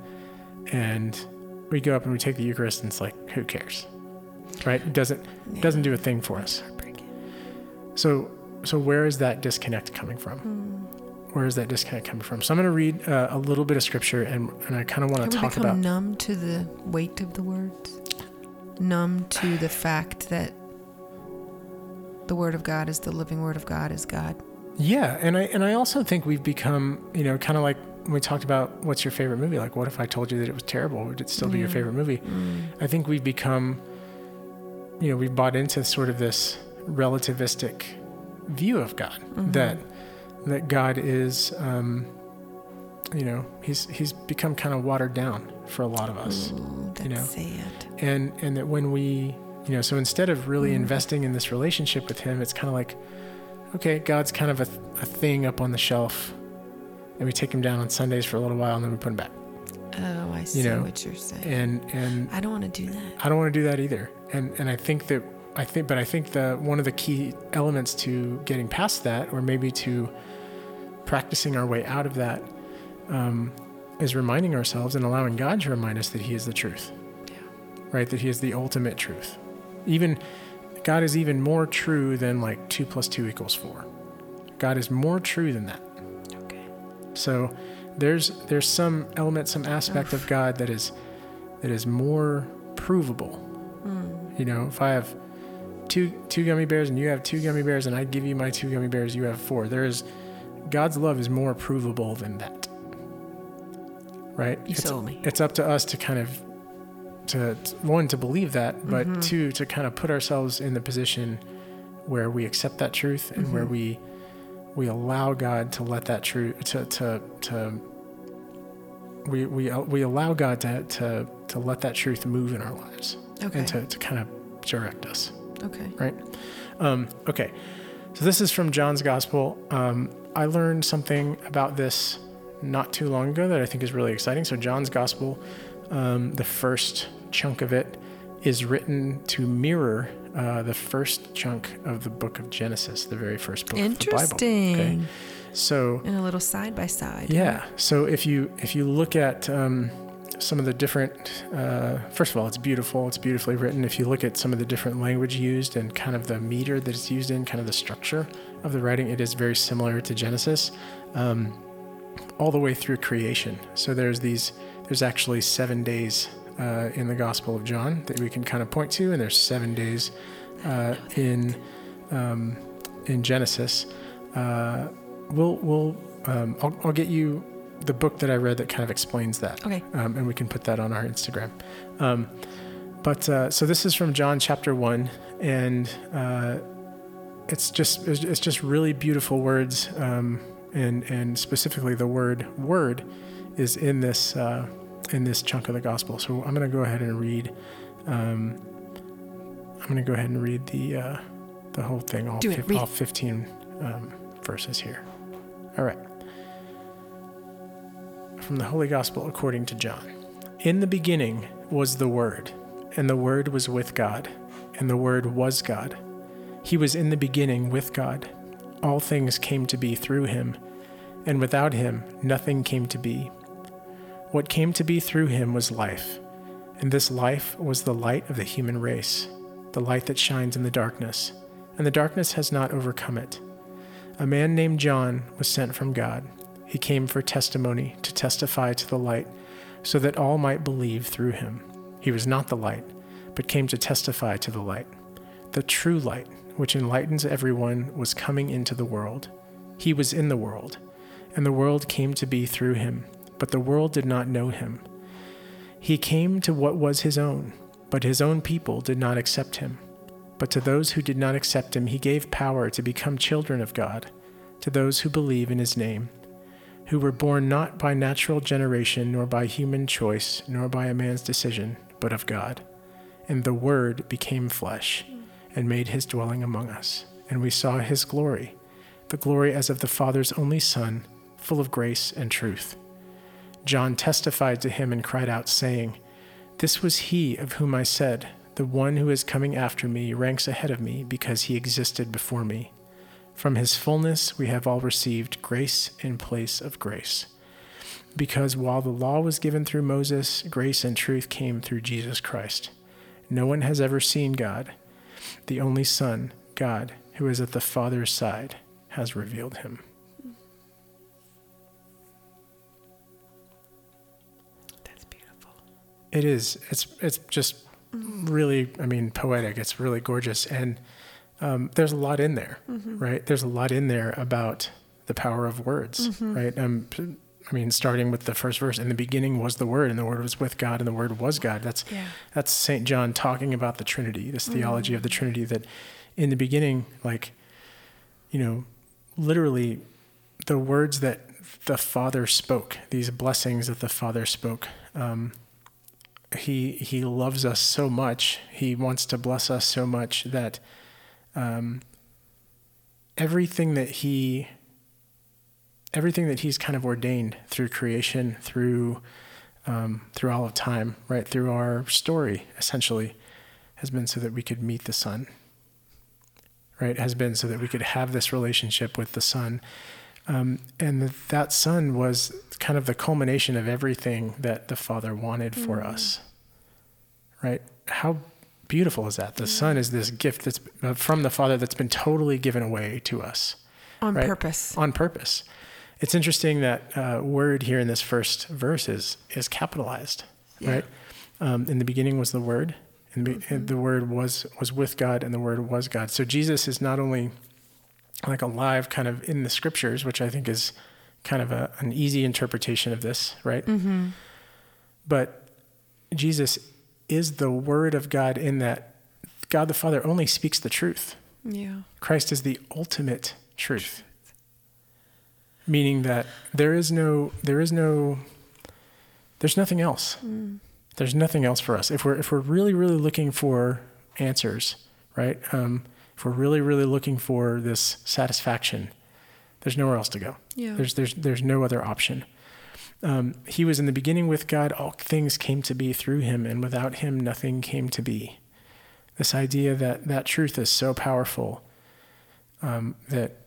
and we go up and we take the Eucharist, and it's like, who cares, right? It doesn't yeah. doesn't do a thing for us. So so where is that disconnect coming from? Hmm. Where is that disconnect coming from? So I'm going to read uh, a little bit of scripture, and and I kind of want to talk about. numb to the weight of the words? Numb to the fact that the Word of God is the living Word of God is God. Yeah, and I and I also think we've become, you know, kind of like when we talked about what's your favorite movie. Like, what if I told you that it was terrible? Would it still be your favorite movie? Mm. I think we've become, you know, we've bought into sort of this relativistic view of God Mhm. that that God is, um, you know, he's he's become kind of watered down for a lot of us, Ooh, that's know. sad. and and that when we, you know, so instead of really Mhm. investing in this relationship with Him, it's kind of like, okay, God's kind of a, a thing up on the shelf, and we take Him down on Sundays for a little while, and then we put Him back, Oh, I see know, what you're saying. and and I don't want to do that. I don't want to do that either. And and I think that I think, but I think the one of the key elements to getting past that, or maybe to practicing our way out of that, um, is reminding ourselves and allowing God to remind us that He is the truth. Yeah. Right. That He is the ultimate truth. Even God is even more true than like two plus two equals four. God is more true than that. Okay. So there's there's some element, some aspect of God that is that is more provable. Mm. You know, if I have two two gummy bears and you have two gummy bears and I give you my two gummy bears, you have four. There is God's love is more provable than that. Right? You it's, sold me. it's up to us to kind of to one to believe that, but Mhm. two to kind of put ourselves in the position where we accept that truth and where Mhm. we we allow God to let that truth to to to we we we allow God to to to let that truth move in our lives Okay. and to, to kind of direct us. okay. Right. Um, okay, so this is from John's Gospel. Um, I learned something about this not too long ago that I think is really exciting. So, John's Gospel, um, the first chunk of it, is written to mirror uh, the first chunk of the book of Genesis, the very first book of the Bible. Interesting. So, And a little side by side. yeah. So if you if you look at um, some of the different, uh, first of all, it's beautiful. It's beautifully written. If you look at some of the different language used and kind of the meter that it's used in, kind of the structure of the writing, it is very similar to Genesis, um, all the way through creation. So there's these. There's actually seven days uh, in the Gospel of John that we can kind of point to, and there's seven days uh, in um, in Genesis. Uh, we'll we'll um, I'll, I'll get you the book that I read that kind of explains that, Okay. um, and we can put that on our Instagram. Um, but uh, so this is from John chapter one, and uh, it's just it's it's just really beautiful words, um, and and specifically the word word is in this uh, in this chunk of the gospel. So I'm going to go ahead and read. Um, I'm going to go ahead and read the uh, the whole thing, all, it, read all 15 um, verses here. All right. From the Holy Gospel according to John. In the beginning was the Word, and the Word was with God, and the Word was God. He was in the beginning with God. All things came to be through him, and without him nothing came to be. What came to be through him was life, and this life was the light of the human race, the light that shines in the darkness, and the darkness has not overcome it. A man named John was sent from God. He came for testimony to testify to the light, so that all might believe through him. He was not the light, but came to testify to the light. The true light, which enlightens everyone, was coming into the world. He was in the world, and the world came to be through him, but the world did not know him. He came to what was his own, but his own people did not accept him. But to those who did not accept him, he gave power to become children of God, to those who believe in his name, who were born not by natural generation, nor by human choice, nor by a man's decision, but of God. And the Word became flesh and made his dwelling among us. And we saw his glory, the glory as of the Father's only Son, full of grace and truth. John testified to him and cried out, saying, This was he of whom I said, The one who is coming after me ranks ahead of me because he existed before me. From his fullness we have all received grace in place of grace. Because while the law was given through Moses, grace and truth came through Jesus Christ. No one has ever seen God. The only Son, God, who is at the Father's side, has revealed him. It is. It's it's just really. I mean, poetic. It's really gorgeous, and um, there's a lot in there, right? There's a lot in there about the power of words, right? Um, I mean, starting with the first verse. In the beginning was the Word, and the Word was with God, and the Word was God. That's Yeah. that's Saint John talking about the Trinity, this theology of the Trinity. That in the beginning, like, you know, literally, the words that the Father spoke, these blessings that the Father spoke. Um, he he loves us so much. He wants to bless us so much that um, everything that he everything that he's kind of ordained through creation, through um, through all of time, right through our story, essentially, has been so that we could meet the Son. Right, has been so that we could have this relationship with the Son, um, and that Son was kind of the culmination of everything that the Father wanted for us. Right? How beautiful is that? The Son is this gift that's uh, from the Father that's been totally given away to us On Right. purpose. on purpose. It's interesting that uh, word here in this first verse is, is capitalized, Yeah. right? Um, in the beginning was the Word, and, be, and the Word was was with God, and the Word was God. So Jesus is not only like alive, kind of in the Scriptures, which I think is kind of a, an easy interpretation of this, right? Mm-hmm. But Jesus is the Word of God in that God the Father only speaks the truth. Yeah. Christ is the ultimate truth. Meaning that there is no there is no there's nothing else. There's nothing else for us. If we're if we're really, really looking for answers, right? Um, if we're really, really looking for this satisfaction, there's nowhere else to go. Yeah. There's there's there's no other option. Um, he was in the beginning with God. All things came to be through him, and without him, nothing came to be. This idea that that truth is so powerful um, that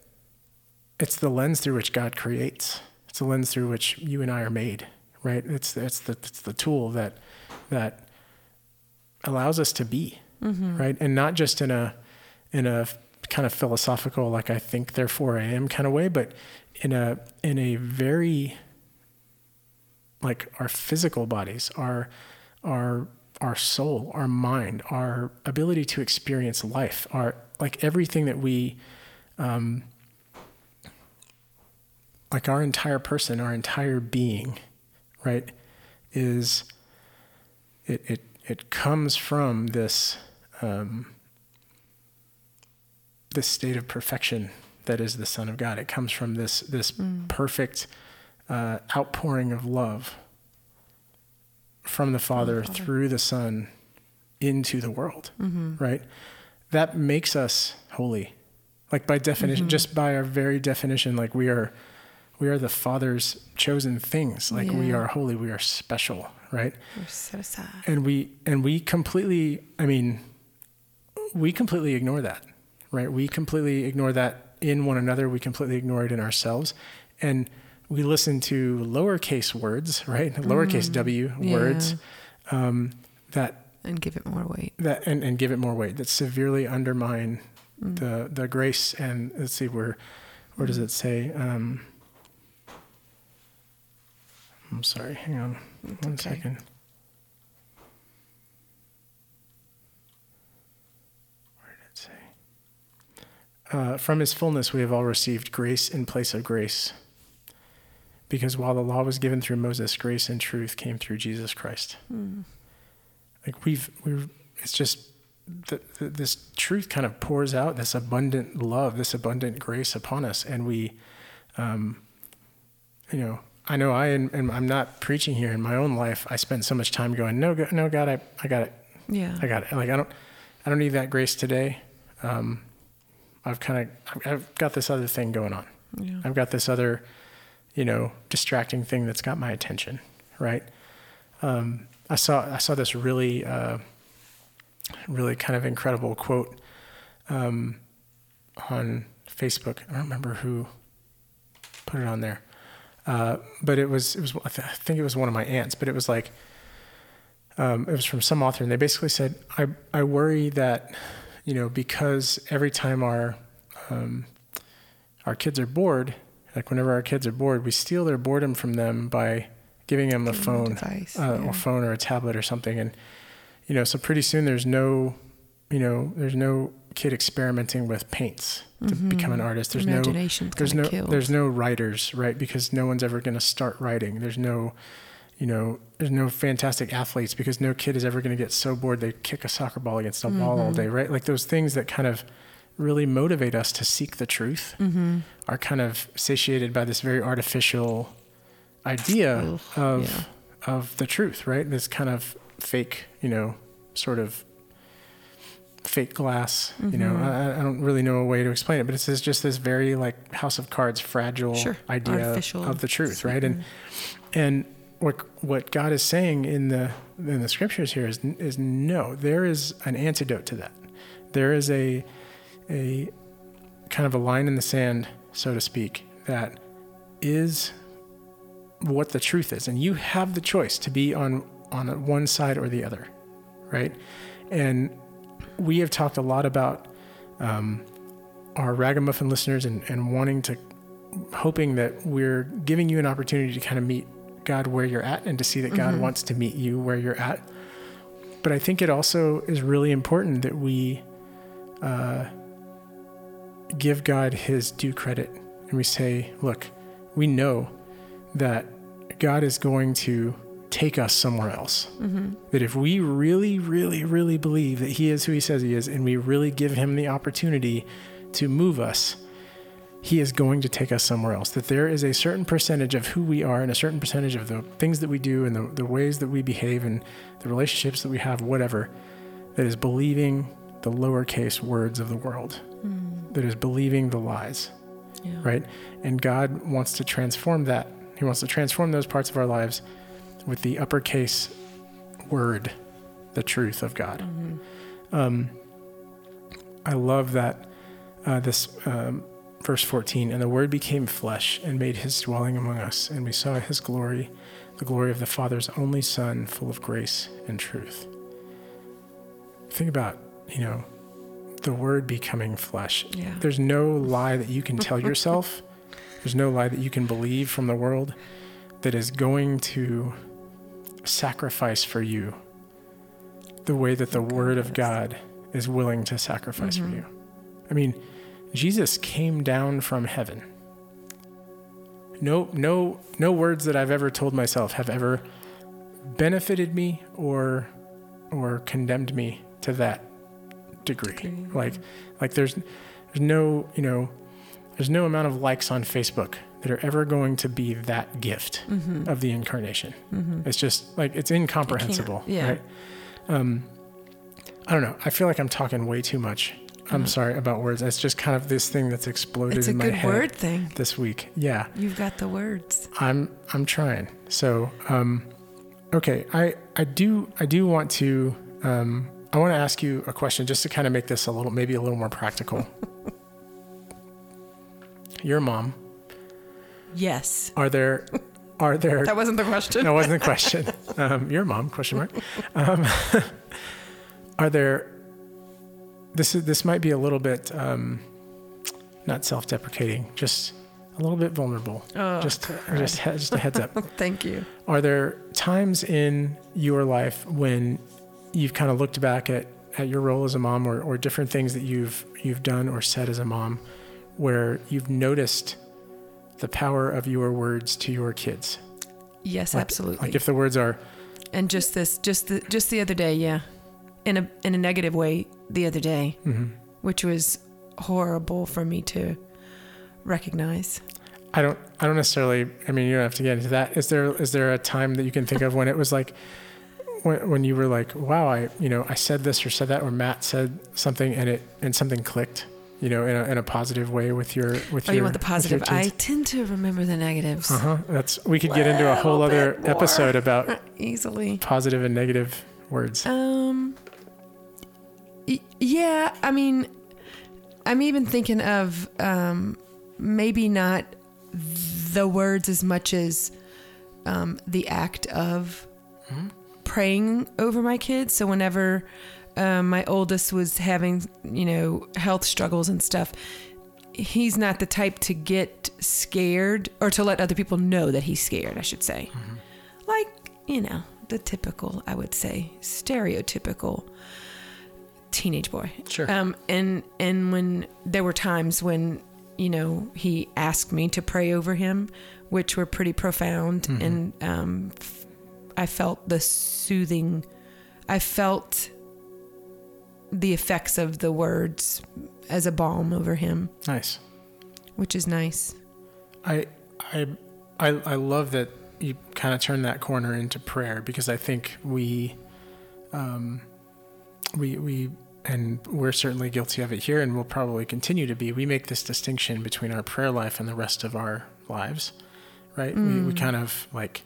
it's the lens through which God creates. It's the lens through which you and I are made. Right? It's it's the it's the tool that that allows us to be. Right? And not just in a in a kind of philosophical, like I think, therefore I am kind of way, but in a in a very like our physical bodies, our our our soul, our mind, our ability to experience life, our like everything that we um, like our entire person, our entire being, right, is it it it comes from this um, this state of perfection that is the Son of God. It comes from this this mm. perfect uh, outpouring of love from the Father, Father. through the Son into the world, mm-hmm. right? That makes us holy. Like by definition, mm-hmm. just by our very definition, like we are, we are the Father's chosen things. Like we are holy, we are special, right? We're so sad, and we and we completely i mean we completely ignore that right we completely ignore that in one another we completely ignore it in ourselves and we listen to lowercase words right lowercase w Mm. Yeah. words um, that And give it more weight. that and, and give it more weight that severely undermine Mm. the the grace and let's see where where does it say um i'm sorry hang on It's one okay. second. Where did it say? Uh, from his fullness, we have all received grace in place of grace. Because while the law was given through Moses, grace and truth came through Jesus Christ. Mm. Like we've, we've, it's just th- th- this truth kind of pours out this abundant love, this abundant grace upon us, and we, um, you know, I know I and, and I'm not preaching here in my own life. I spend so much time going, no, God, no, God, I, I got it, Yeah. I got it. Like I don't, I don't need that grace today. Um, I've kind of, I've got this other thing going on. yeah. I've got this other, you know, distracting thing that's got my attention, right? Um, I saw I saw this really, uh, really kind of incredible quote um, on Facebook. I don't remember who put it on there, uh, but it was it was I th- I think it was one of my aunts, but it was like um, it was from some author, and they basically said, I I worry that you know because every time our um, our kids are bored, like whenever our kids are bored, we steal their boredom from them by giving them a a phone, device, uh, yeah. or phone or a tablet or something, and you know, so pretty soon there's no, you know, there's no kid experimenting with paints to become an artist. There's no there's no Mm-hmm. killed. there's no writers, right? Because no one's ever going to start writing. There's no, you know, there's no fantastic athletes because no kid is ever going to get so bored they kick a soccer ball against a wall Mm-hmm. all day, right? Like those things that kind of really motivate us to seek the truth Mm-hmm. are kind of satiated by this very artificial idea of yeah. of the truth, right? This kind of fake, you know, sort of fake glass. You know, Mhm. I, I don't really know a way to explain it, but it's this- just this very like house of cards, fragile Sure. idea Artificial of the truth, right? And and what what God is saying in the in the scriptures here is is no, there is an antidote to that. There is a a kind of a line in the sand, so to speak, that is what the truth is, and you have the choice to be on on one side or the other, right? And we have talked a lot about um, our ragamuffin listeners and, and wanting to, hoping that we're giving you an opportunity to kind of meet God where you're at and to see that God wants to meet you where you're at. But I think it also is really important that we uh, give God his due credit and we say, look, we know that God is going to take us somewhere else. That if we really, really, really believe that He is who He says He is, and we really give Him the opportunity to move us, He is going to take us somewhere else. That there is a certain percentage of who we are and a certain percentage of the things that we do and the, the ways that we behave and the relationships that we have, whatever, that is believing the lowercase words of the world, that is believing the lies Yeah. right? And God wants to transform that. He wants to transform those parts of our lives with the uppercase word, the truth of God. Um, I love that uh, this um, verse 14 and the word became flesh and made his dwelling among us, and we saw his glory, the glory of the Father's only Son, full of grace and truth. Think about, you know, the word becoming flesh. Yeah. There's no lie that you can tell yourself. There's no lie that you can believe from the world that is going to sacrifice for you the way that the Word of God is willing to sacrifice for mm-hmm. you. I mean, Jesus came down from heaven. No, no, no words that I've ever told myself have ever benefited me or or condemned me to that degree. Degree, Like, like there's there's no you know there's no amount of likes on Facebook that are ever going to be that gift Mm-hmm. of the incarnation. It's just like it's incomprehensible, yeah. right? Um, I don't know. I feel like I'm talking way too much. I'm sorry about words. It's just kind of this thing that's exploded It's in my good head word thing. this week. Yeah, You've got the words. I'm I'm trying. So, um, okay, I I do I do want to um, I want to ask you a question just to kind of make this a little maybe a little more practical. Your mom. Yes. Are there are there That wasn't the question. that wasn't the question. Um, your mom? Question mark. Um, are there? This is this might be a little bit um, not self-deprecating, just a little bit vulnerable. Oh, just just just a heads up. Thank you. Are there times in your life when you've kind of looked back at, at your role as a mom or, or different things that you've you've done or said as a mom where you've noticed the power of your words to your kids? Yes, Like- absolutely. Like if the words are and just this, just the, just the other day, yeah, in a in a negative way, the other day, mhm. which was horrible for me to recognize. I don't I don't necessarily I mean you don't have to get into that. Is there is there a time that you can think of when it was like when, when you were like, wow, I you know, I said this or said that or Matt said something and it and something clicked, you know, in a, in a positive way with your with Oh, your you want the positive? I tend to remember the negatives Uh-huh. That's we could get into a whole other episode about easily. positive and negative words. Um. Y- Yeah, I mean, I'm even thinking of um, maybe not the words as much as um, the act of praying over my kids. So whenever um, my oldest was having, you know, health struggles and stuff, he's not the type to get scared or to let other people know that he's scared. I should say, like you know, the typical, I would say, stereotypical teenage boy. Sure. Um, and and when there were times when you know he asked me to pray over him, which were pretty profound, and um, f- I felt the soothing. I felt the effects of the words as a balm over him, Nice. which is nice. I I I I love that you kind of turn that corner into prayer because I think we um we we and we're certainly guilty of it here and we'll probably continue to be. We make this distinction between our prayer life and the rest of our lives. Right? We we mm. kind of like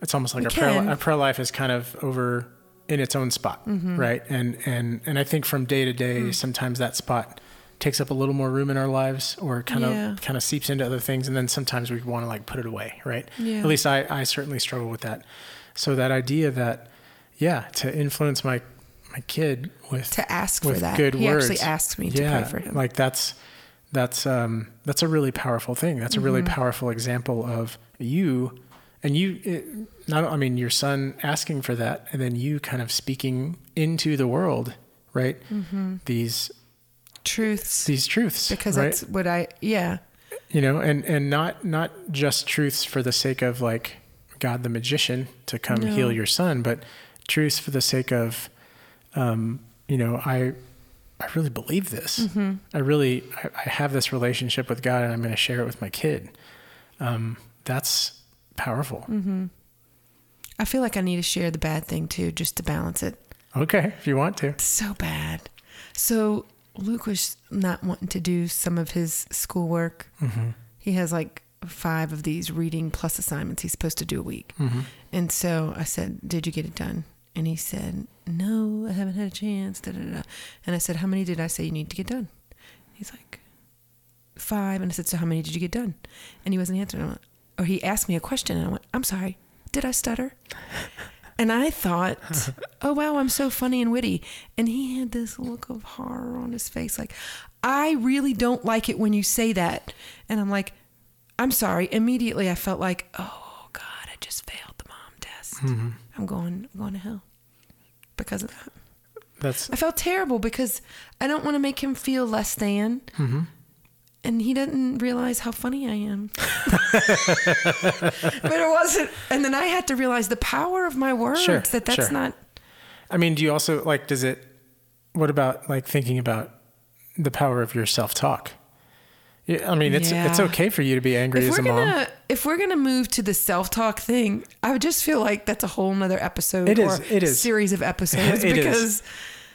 it's almost like We our prayer, can. our prayer life is kind of over in its own spot, mm-hmm. right? And and and I think from day to day, mm. sometimes that spot takes up a little more room in our lives, or kind Yeah. of kind of seeps into other things, and then sometimes we want to like put it away, right? Yeah. At least I I certainly struggle with that. So that idea that yeah, to influence my my kid with To ask for that, good he words, actually asked me to yeah, pray for him. like that's that's um that's a really powerful thing. That's a really Mm-hmm. powerful example of you and you it, not I mean your son asking for that and then you kind of speaking into the world, right? Mm-hmm. These truths, these truths, because right? that's what I yeah. you know, and and not not just truths for the sake of like God the magician to come No. heal your son, but truths for the sake of, um, you know, I I really believe this. Mm-hmm. I really I, I have this relationship with God, and I'm going to share it with my kid. Um, that's powerful. Mm-hmm. I feel like I need to share the bad thing too, just to balance it. Okay, if you want to. So bad. So Luke was not wanting to do some of his schoolwork. Mm-hmm. He has like five of these reading plus assignments he's supposed to do a week. Mm-hmm. And so I said, Did you get it done? And he said, No, I haven't had a chance. Da, da, da. And I said, How many did I say you need to get done? He's like, Five. And I said, So how many did you get done? And he wasn't answering. Went- Or he asked me a question and I went, I'm sorry. Did I stutter? And I thought, oh, wow, I'm so funny and witty. And he had this look of horror on his face like, I really don't like it when you say that. And I'm like, I'm sorry. Immediately I felt like, oh, God, I just failed the mom test. Mm-hmm. I'm going, I'm going to hell. Because of that. That's I felt terrible because I don't want to make him feel less than. Mm-hmm. And he didn't realize how funny I am. but it wasn't. And then I had to realize the power of my words Sure, that that's sure. not. I mean, do you also like does it what about like thinking about the power of your self-talk? Yeah, I mean, it's it's okay for you to be angry If as a mom. gonna if we're gonna move to the self talk thing, I would just feel like that's a whole nother episode It is, or it is. series of episodes It is. because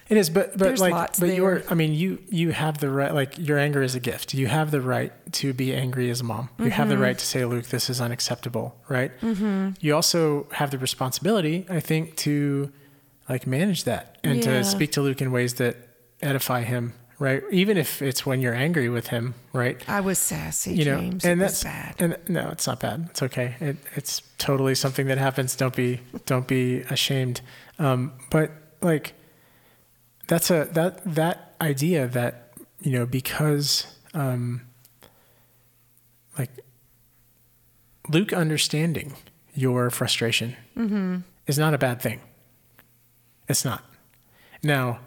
It is, but but There's like, lots but you're. I mean, you you have the right. Like your anger is a gift. You have the right to be angry as a mom. You have the Mm-hmm. right to say, "Luke, this is unacceptable." Right. Mm-hmm. You also have the responsibility, I think, to like manage that and Yeah. to speak to Luke in ways that edify him. Right. Even if it's when you're angry with him. Right. I was sassy, You know, James. and it that's was bad. and no, it's not bad. It's okay. It, it's totally something that happens. Don't be don't be ashamed. Um, but like that's a that that idea that you know because um, like Luke understanding your frustration is not a bad thing. It's not. Now,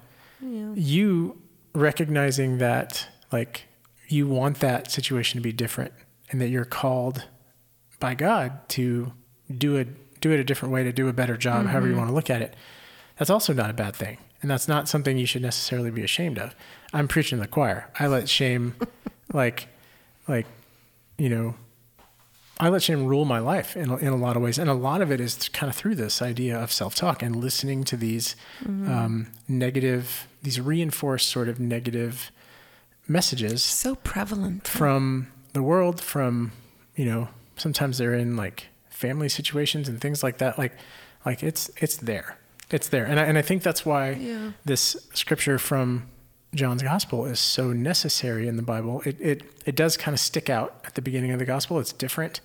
Yeah. you recognizing that like you want that situation to be different and that you're called by God to do it do it a different way to do a better job however you mm-hmm. want to look at it that's also not a bad thing. And that's not something you should necessarily be ashamed of. I'm preaching to the choir. I let shame like like you know I let shame rule my life in a, in a lot of ways, and a lot of it is kind of through this idea of self talk and listening to these um, negative, these reinforced sort of negative messages so prevalent. from the world, from you know, sometimes they're in like family situations and things like that. Like, like it's it's there, it's there, and I, and I think that's why Yeah. this scripture from John's gospel is so necessary in the Bible. It it it does kind of stick out at the beginning of the gospel. It's different,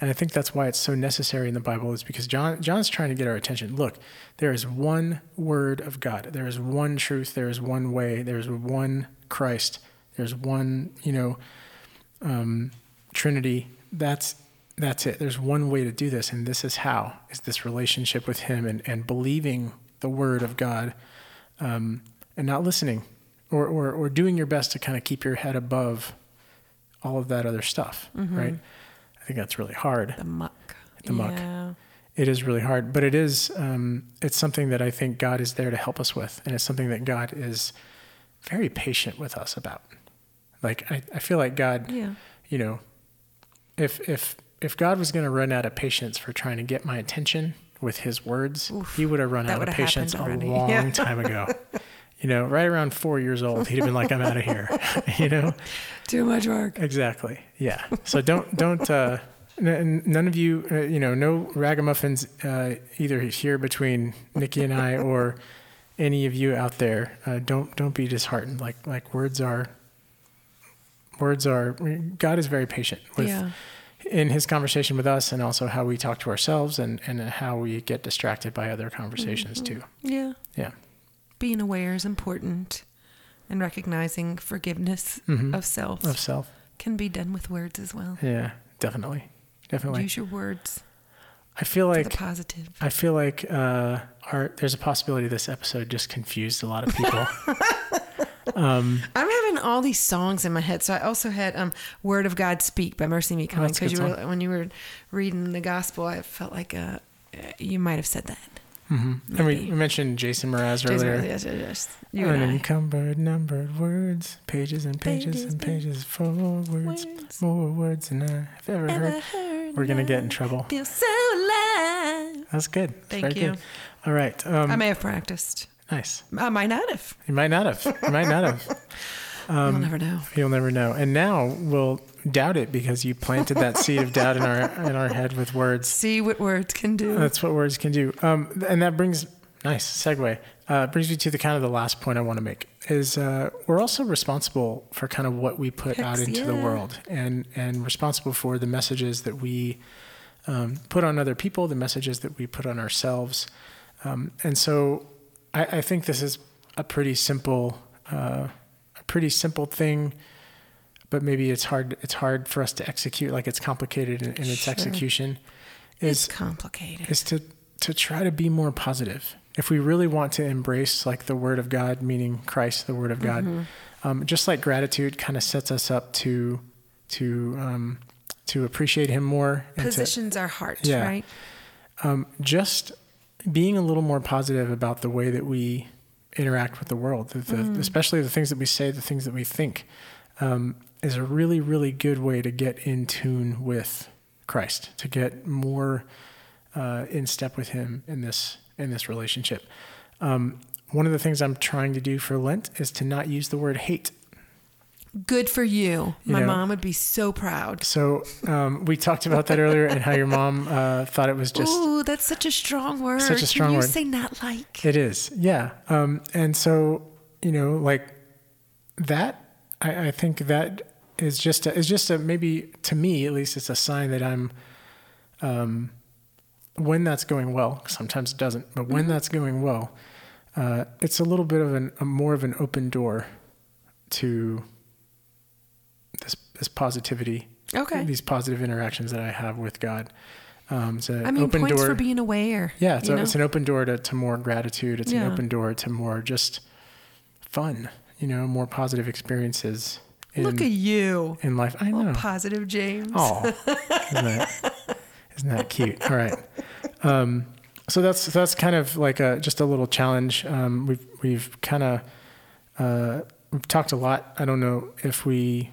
and I think that's why it's so necessary in the Bible. Is because John John's trying to get our attention. Look, there is one word of God. There is one truth. There is one way. There is one Christ. There's one you know um, Trinity. That's that's it. There's one way to do this, and this is how is this relationship with Him and and believing the Word of God, um, and not listening, or, or or doing your best to kind of keep your head above all of that other stuff, right? I think that's really hard. the muck. The muck. Yeah. It is really hard, but it is um, it's something that I think God is there to help us with, and it's something that God is very patient with us about. Like I, I feel like God Yeah. you know, if if if God was going to run out of patience for trying to get my attention with His words, Oof, He would have run out of patience a long Yeah. time ago. You know, right around four years old, he'd have been like, "I'm out of here." you know, Too much work. exactly. Yeah. So don't don't. Uh, n- none of you, uh, you know, no ragamuffins uh, either here between Nikki and I, or any of you out there. Uh, don't don't be disheartened. Like like words are. Words are. God is very patient with yeah. in his conversation with us and also how we talk to ourselves and, and how we get distracted by other conversations too. Yeah. Yeah. Being aware is important and recognizing forgiveness Mhm. of self Of self. can be done with words as well. Yeah, definitely. Definitely. Use your words I feel like positive. I feel like uh our there's a possibility this episode just confused a lot of people. um I'm having all these songs in my head. So I also had um, "Word of God Speak" by MercyMe Coming because good you were when you were reading the gospel, I felt like uh, you might have said that. Mhm. and we, we mentioned Jason Mraz Jason, earlier. yes, yes, yes. I. Unencumbered, numbered words, pages and pages, Pages, and pages. full words, Words. more words than I've ever heard. Ever heard We're gonna get in trouble. Feel so alive. That's good. That's Thank you. Good. All right. Um, I may have practiced. nice. I might not have. You might not have. You might not have. Um, You'll never know. You'll never know. And now we'll doubt it because you planted that seed of doubt in our in our head with words. See what words can do. That's what words can do. Um, and that brings nice segue. Uh, brings me to the kind of the last point I want to make is uh, we're also responsible for kind of what we put out Hex, into the world and and responsible for the messages that we um, put on other people, the messages that we put on ourselves. Um, and so I, I think this is a pretty simple, uh, pretty simple thing, but maybe it's hard. It's hard for us to execute. Like it's complicated in, in its Sure. execution. it's complicated. is to to try to be more positive if we really want to embrace like the Word of God, meaning Christ, the Word of God, um, just like gratitude kind of sets us up to to um, to appreciate Him more and to, Positions our hearts Yeah. right? um, just being a little more positive about the way that we interact with the world, the, the, especially the things that we say, the things that we think, um, is a really, really good way to get in tune with Christ, to get more uh, in step with Him in this in this relationship. Um, one of the things I'm trying to do for Lent is to not use the word hate. Good for you. You My know. mom would be so proud. So um, we talked about that earlier, and how your mom uh, thought it was just Ooh, that's such a strong word. Such a strong Can you word. say not like? It is, yeah. Um, and so you know, like that, I, I think that is just a, is just a maybe to me at least it's a sign that I'm, um, when that's going well. Sometimes it doesn't, but when that's going well, uh, it's a little bit of an a more of an open door to this this positivity, Okay. these positive interactions that I have with God. Um, it's an I mean, open points door for being aware. yeah, it's, a, it's an open door to, to more gratitude. It's Yeah. an open door to more just fun, you know, more positive experiences in, Look at you. in life. I know. positive James. Oh, isn't that, isn't that cute? All right. Um, so that's that's kind of like a just a little challenge. Um, we've we've kind of uh, we've talked a lot. I don't know if we,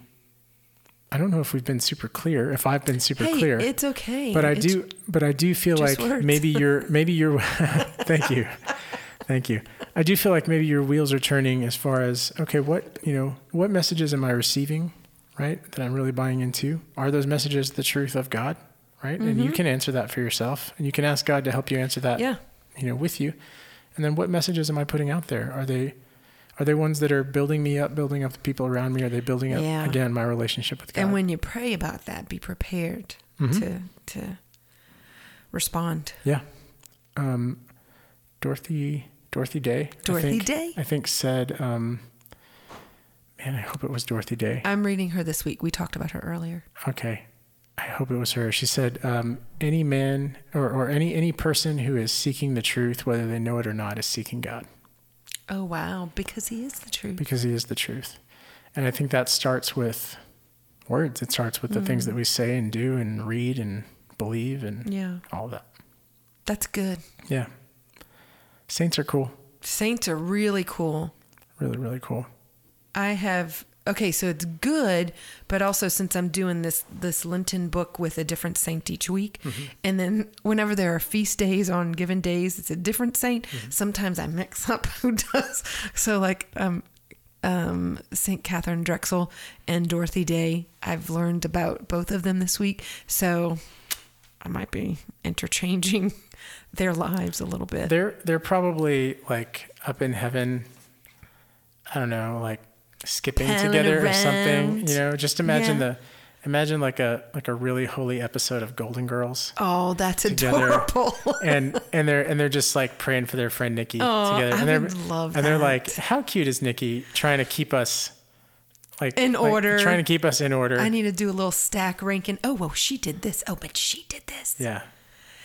I don't know if we've been super clear. If I've been super hey, clear, it's okay. but I It's- do, but I do feel like maybe you're, maybe you're, thank you. Thank you. I do feel like maybe your wheels are turning as far as, okay, what, you know, what messages am I receiving, right? That I'm really buying into? Are those messages the truth of God, right? And you can answer that for yourself and you can ask God to help you answer that, Mm-hmm. Yeah. you know, with you. And then what messages am I putting out there? Are they, are they ones that are building me up, building up the people around me? Are they building up, Yeah. again, my relationship with God? And when you pray about that, be prepared Mhm. to to respond. Yeah. Um, Dorothy Dorothy Day. I Dorothy think- Day? I think said, um, man, I hope it was Dorothy Day. I'm reading her this week. We talked about her earlier. Okay. I hope it was her. She said, um, any man or, or any any person who is seeking the truth, whether they know it or not, is seeking God Oh wow, because he is the truth. because He is the truth. And I think that starts with words. It starts with the things Mm. that we say and do and read and believe and Yeah. all that. That's good. Yeah. Saints are cool. Saints are really cool. Really, really cool. I have okay, so it's good, but also since I'm doing this this Lenten book with a different saint each week, and then whenever there are feast days on given days, it's a different saint. Sometimes I mix up who does. So like um um Saint Katharine Drexel and Dorothy Day, I've learned about both of them this week. So I might be interchanging their lives a little bit. They're they're probably like up in heaven. I don't know, like skipping Palling together or something. You know, just imagine Yeah. the imagine like a like a really holy episode of Golden Girls. oh, that's Together. adorable. and and they're and they're just like praying for their friend Nikki Oh, together. I And they're would love and they're like, how cute is Nikki trying to keep us like In like, order. trying to keep us in order. I need to do a little stack ranking. Oh, well, she did this. Oh, but she did this. yeah,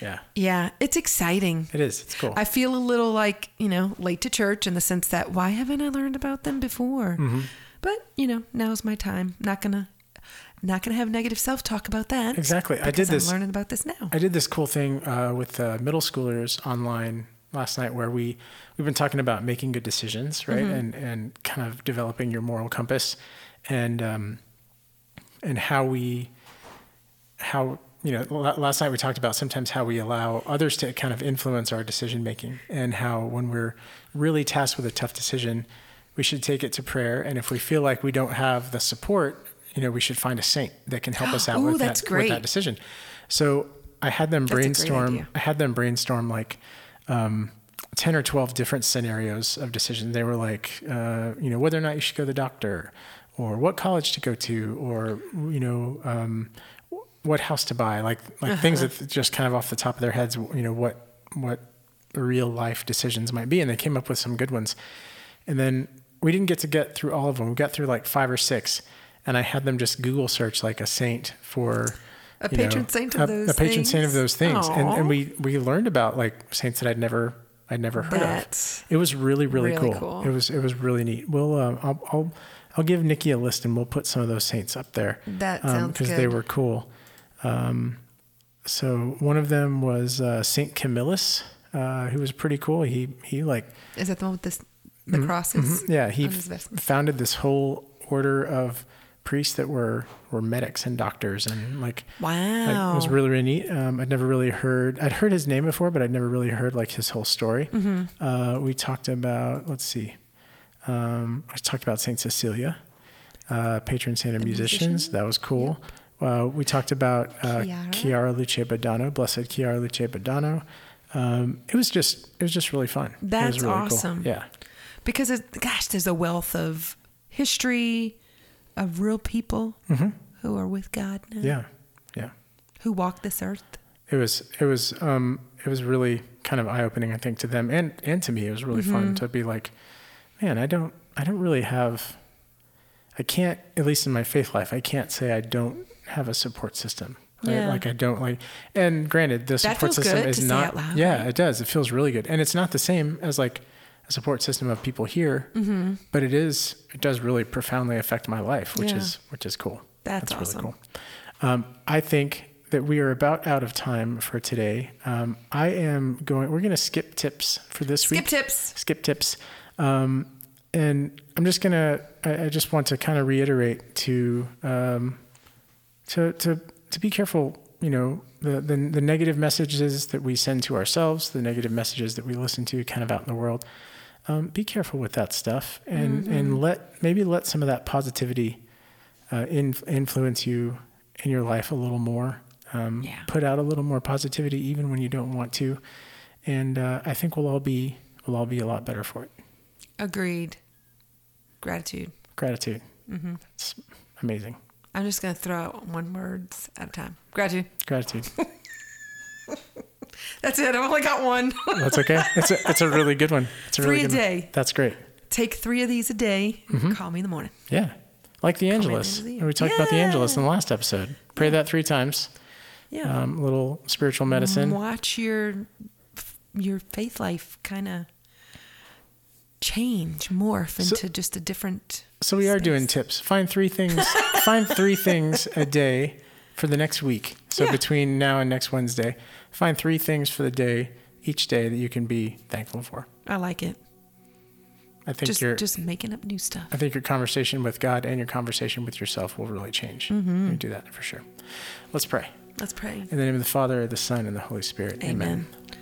yeah, Yeah, it's exciting. it is. It's cool. I feel a little like, you know, late to church in the sense that why haven't I learned about them before? Mm-hmm. But, you know, now's my time. Not going to not going to have negative self-talk about that. Exactly. I did this- I'm learning about this now. I did this cool thing uh, with uh, middle schoolers online last night, where we we've been talking about making good decisions, right, and and kind of developing your moral compass, and um, and how we how you know last night we talked about sometimes how we allow others to kind of influence our decision making, and how when we're really tasked with a tough decision, we should take it to prayer, and if we feel like we don't have the support, you know, we should find a saint that can help us out Ooh, with that great. with that decision. So I had them That's brainstorm. I had them brainstorm like um, ten or twelve different scenarios of decisions. They were like, uh, you know, whether or not you should go to the doctor, or what college to go to, or you know, um, what house to buy. Like like things Uh-huh. that just kind of off the top of their heads. You know what what real life decisions might be, and they came up with some good ones. And then we didn't get to get through all of them. We got through like five or six, and I had them just Google search like a saint for A you know, patron saint of a, those a patron saint of things? those things. And, and we we learned about like saints that I'd never I'd never heard of. It was really really, really cool. cool. It was it was really neat. We'll um, I'll, I'll I'll give Nikki a list and we'll put some of those saints up there that sounds because good. Um, they were cool. Um, so one of them was uh, Saint Camillus, uh, who was pretty cool. He he like Is that the one with this the crosses? mhm, yeah he f- founded this whole order of priests that were were medics and doctors and like like, Wow. it was really really neat. Um, I'd never really heard I'd heard his name before, but I'd never really heard like his whole story. Mm-hmm. Uh, we talked about let's see, um, I talked about Saint Cecilia, uh, patron saint of The musicians. musician? That was cool. Uh, we talked about uh, Chiara. Chiara Luce Badano, Blessed Chiara Luce Badano. Um, it was just it was just really fun. It was That's really cool. awesome. Yeah, because it, gosh, there's a wealth of history of real people who are with God now, Mm-hmm. yeah, yeah. who walk this earth. It was it was um, it was really kind of eye opening, I think, to them and and to me. It was really Mm-hmm. fun to be like, man, I don't I don't really have, I can't at least in my faith life, I can't say I don't have a support system. Right? Yeah. Like I don't like, and granted, the That support system is not. yeah, it does. It feels really good, and it's not the same as like a support system of people here, Mm-hmm. but it is. It does really profoundly affect my life, which Yeah. is which is cool. That's really awesome. cool. Um, I think that we are about out of time for today. Um, I am going. We're going to skip tips for this Skip week. Skip tips. Skip tips. Um, and I'm just gonna. I, I just want to kind of reiterate to um, to to to be careful. You know, the, the the negative messages that we send to ourselves, the negative messages that we listen to, kind of out in the world. Um, be careful with that stuff, and and let maybe let some of that positivity uh, in, influence you in your life a little more. Um, Yeah. Put out a little more positivity, even when you don't want to, and uh, I think we'll all be we'll all be a lot better for it. Agreed. Gratitude. Gratitude. Mm-hmm. It's amazing. I'm just gonna throw out one words at a time. Gratitude. Gratitude. That's it. I've only got one. That's okay. It's a it's a really good one. It's a Three really a good one. day. That's great. Take three of these a day. Mm-hmm. Call me in the morning. Yeah. Like the Angelus. the. We talked about the Angelus in the last episode. Pray that three times. Yeah. Um, little spiritual medicine. Watch your your faith life kind of change, morph into just a different. So we are doing tips. Find three things. find three things a day for the next week. So Yeah. between now and next Wednesday, find three things for the day each day that you can be thankful for. I like it. I think Just your just making up new stuff. I think your conversation with God and your conversation with yourself will really change. Mm-hmm. You do that for sure. Let's pray. Let's pray. In the name of the Father, the Son, and the Holy Spirit. Amen. Amen.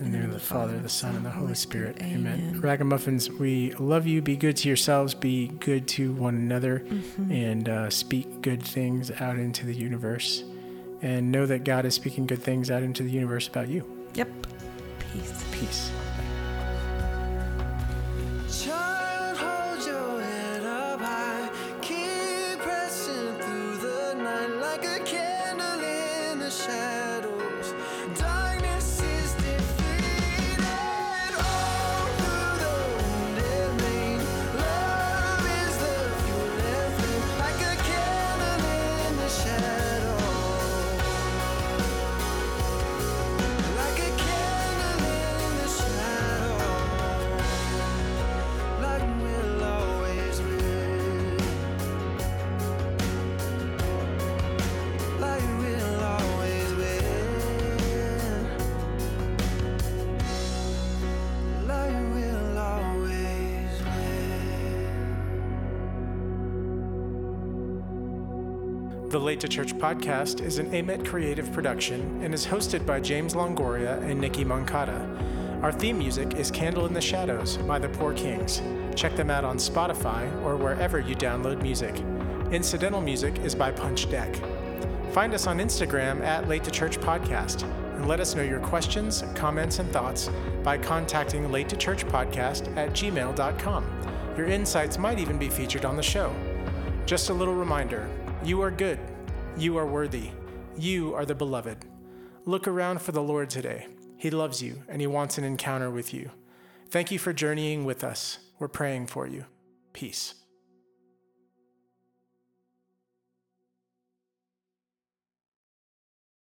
In the name of the Father, the Son, and the Holy Spirit. Amen. Amen. Ragamuffins, we love you. Be good to yourselves. Be good to one another, Mm-hmm. and uh, speak good things out into the universe. And know that God is speaking good things out into the universe about you. Yep. Peace. Peace. Church podcast is an Amet Creative production and is hosted by James Longoria and Nikki Moncada. Our theme music is Candle in the Shadows by the Poor Kings. Check them out on Spotify or wherever you download music. Incidental music is by Punch Deck. Find us on Instagram at Late to Church Podcast, and let us know your questions, comments, and thoughts by contacting late to church podcast at gmail.com. Your insights might even be featured on the show. Just a little reminder you are good, you are worthy, you are the beloved. Look around for the Lord today. He loves you and He wants an encounter with you. Thank you for journeying with us. We're praying for you. Peace.